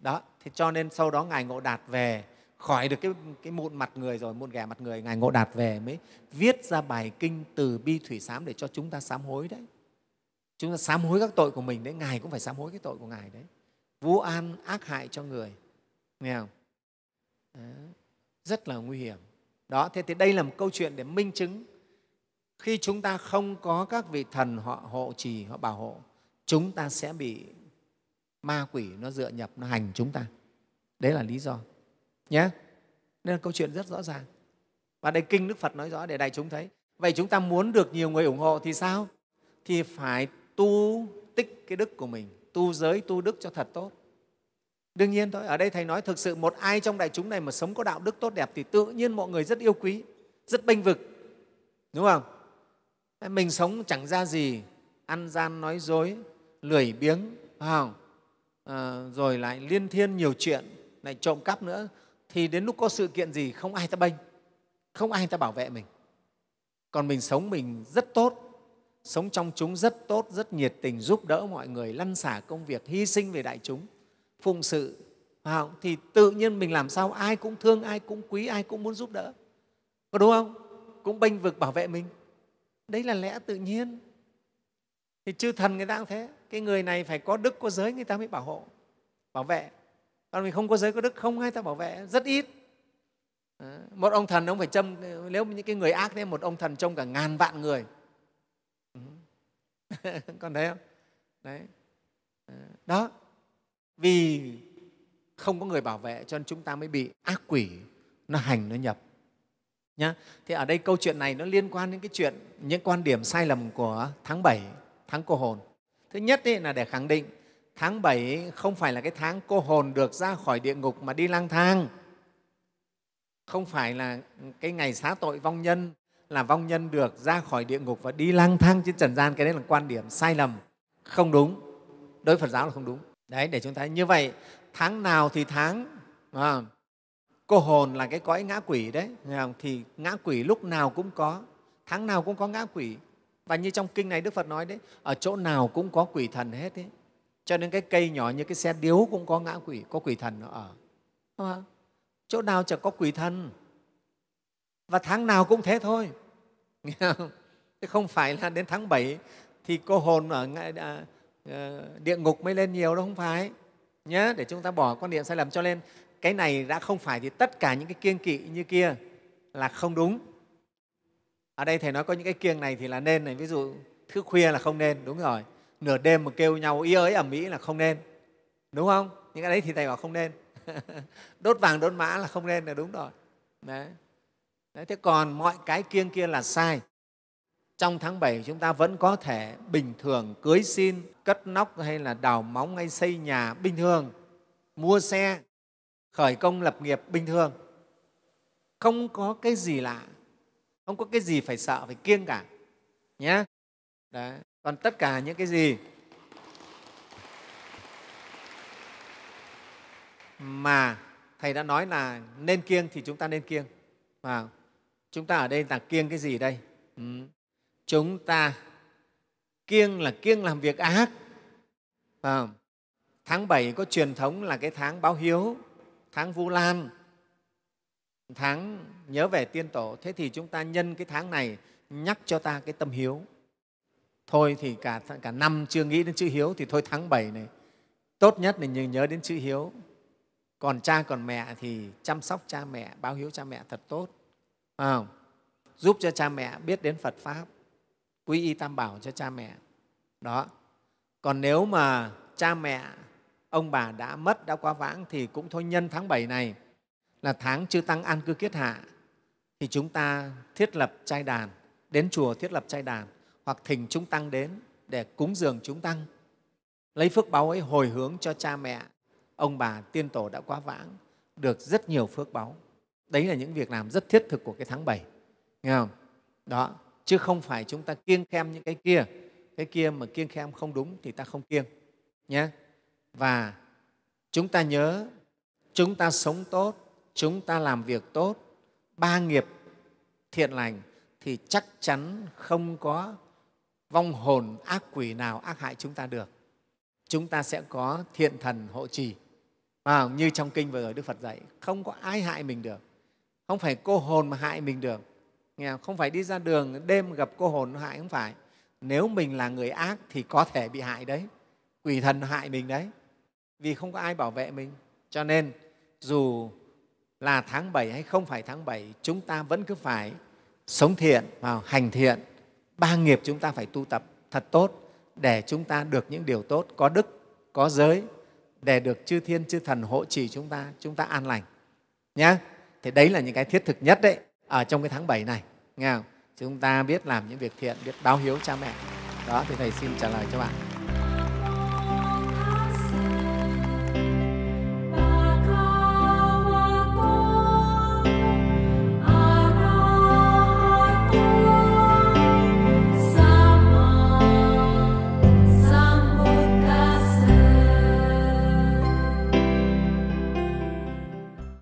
đó. Thế cho nên sau đó ngài ngộ đạt về khỏi được cái, cái mụn mặt người rồi mụn ghẻ mặt người ngài ngộ đạt về mới viết ra bài kinh từ bi thủy sám để cho chúng ta sám hối đấy. Chúng ta sám hối các tội của mình đấy ngài cũng phải sám hối cái tội của ngài đấy. Vu an ác hại cho người. Nghe không? Đó. rất là nguy hiểm. Đó thế thì đây là một câu chuyện để minh chứng khi chúng ta không có các vị thần họ hộ trì họ bảo hộ chúng ta sẽ bị ma quỷ nó dựa nhập nó hành chúng ta. Đấy là lý do nhé nên là câu chuyện rất rõ ràng. Và đây kinh đức phật nói rõ để đại chúng thấy. Vậy chúng ta muốn được nhiều người ủng hộ thì sao? Thì phải tu tích cái đức của mình. Tu giới tu đức cho thật tốt. Đương nhiên thôi ở đây thầy nói thực sự một ai trong đại chúng này mà sống có đạo đức tốt đẹp thì tự nhiên mọi người rất yêu quý rất bênh vực. Đúng không? Mình sống chẳng ra gì ăn gian nói dối lười biếng không? À, rồi lại liên thiên nhiều chuyện lại trộm cắp nữa thì đến lúc có sự kiện gì, không ai ta bênh, không ai ta bảo vệ mình. Còn mình sống mình rất tốt, sống trong chúng rất tốt, rất nhiệt tình giúp đỡ mọi người, lăn xả công việc, hy sinh về đại chúng, phụng sự. Không? thì tự nhiên mình làm sao? Ai cũng thương, ai cũng quý, ai cũng muốn giúp đỡ. Có đúng không? Cũng bênh vực bảo vệ mình. Đấy là lẽ tự nhiên. Thì chư thần người ta cũng thế. Cái người này phải có đức, có giới, người ta mới bảo hộ, bảo vệ còn mình không có giới có đức, không ai ta bảo vệ, rất ít. Ờ, một ông thần ông phải châm, nếu những cái người ác thế một ông thần trông cả ngàn vạn người. Ừ. (laughs) Còn thấy không? Đấy. Ờ, đó. Vì không có người bảo vệ cho nên chúng ta mới bị ác quỷ nó hành, nó nhập. Nhá. Thì ở đây câu chuyện này nó liên quan đến cái chuyện, những quan điểm sai lầm của tháng 7 tháng cô hồn. Thứ nhất ấy là để khẳng định tháng 7 không phải là cái tháng cô hồn được ra khỏi địa ngục mà đi lang thang. Không phải là cái ngày xá tội vong nhân là vong nhân được ra khỏi địa ngục và đi lang thang trên trần gian cái đấy là quan điểm sai lầm. Không đúng. Đối với phật giáo là không đúng. Đấy để chúng ta như vậy tháng nào thì tháng à, cô hồn là cái cõi ngã quỷ đấy thì ngã quỷ lúc nào cũng có tháng nào cũng có ngã quỷ. Và như trong kinh này đức phật nói đấy ở chỗ nào cũng có quỷ thần hết đấy cho nên cái cây nhỏ như cái xe điếu cũng có ngã quỷ có quỷ thần nó ở. Không? chỗ nào chẳng có quỷ thần. Và tháng nào cũng thế thôi. (laughs) Nghe không? Thế không phải là đến tháng 7 thì cô hồn ở à, à, địa ngục mới lên nhiều đâu không phải. Nhé để chúng ta bỏ quan niệm sai lầm cho nên cái này đã không phải thì tất cả những cái kiêng kỵ như kia là không đúng. Ở đây thầy nói có những cái kiêng này thì là nên này. Ví dụ thức khuya là không nên đúng rồi nửa đêm mà kêu nhau, ý ới ẩm mỹ là không nên. Đúng không? Những cái đấy thì thầy bảo không nên. (laughs) Đốt vàng, đốt mã là không nên là đúng rồi. Đấy. đấy, thế còn mọi cái kiêng kia là sai. Trong tháng 7 chúng ta vẫn có thể bình thường cưới xin, cất nóc hay là đào móng hay xây nhà bình thường, mua xe, khởi công lập nghiệp bình thường. Không có cái gì lạ, không có cái gì phải sợ, phải kiêng cả nhé Đấy còn tất cả những cái gì mà thầy đã nói là nên kiêng thì chúng ta nên kiêng. Và chúng ta ở đây là kiêng cái gì đây? Ừ. chúng ta kiêng là kiêng làm việc ác. À, tháng 7 có truyền thống là cái tháng báo hiếu tháng vu lan tháng nhớ về tiên tổ. Thế thì chúng ta nhân cái tháng này nhắc cho ta cái tâm hiếu thôi thì cả cả năm chưa nghĩ đến chữ hiếu thì thôi tháng 7 này. Tốt nhất là nhớ đến chữ hiếu. Còn cha còn mẹ thì chăm sóc cha mẹ báo hiếu cha mẹ thật tốt. À, giúp cho cha mẹ biết đến phật pháp. Quy y tam bảo cho cha mẹ. Đó. Còn nếu mà cha mẹ ông bà đã mất đã quá vãng thì cũng thôi nhân tháng 7 này là tháng chư tăng an cư kiết hạ. Thì chúng ta thiết lập trai đàn đến chùa thiết lập trai đàn hoặc thỉnh chúng tăng đến để cúng dường chúng tăng. Lấy phước báu ấy hồi hướng cho cha mẹ, ông bà, tiên tổ đã quá vãng, được rất nhiều phước báu đấy là những việc làm rất thiết thực của cái tháng 7 nghe không? Đó, chứ không phải chúng ta kiêng khem những cái kia. Cái kia mà kiêng khem không đúng thì ta không kiêng, nhé. Và chúng ta nhớ, chúng ta sống tốt, chúng ta làm việc tốt, ba nghiệp thiện lành thì chắc chắn không có vong hồn ác quỷ nào ác hại chúng ta được chúng ta sẽ có thiện thần hộ trì. À, như trong kinh vừa rồi đức phật dạy không có ai hại mình được. Không phải cô hồn mà hại mình được. Nghe không? Phải đi ra đường đêm gặp cô hồn nó hại không phải. Nếu mình là người ác thì có thể bị hại đấy. Quỷ thần hại mình đấy. Vì không có ai bảo vệ mình. Cho nên dù là tháng 7 hay không phải tháng 7 chúng ta vẫn cứ phải sống thiện và hành thiện ba nghiệp chúng ta phải tu tập thật tốt để chúng ta được những điều tốt, có đức, có giới, để được chư thiên, chư thần hộ trì chúng ta chúng ta an lành. Nhé thì đấy là những cái thiết thực nhất đấy, ở trong cái tháng 7 này, nghe không? chúng ta biết làm những việc thiện, biết báo hiếu cha mẹ. Đó, thì thầy xin trả lời cho bạn.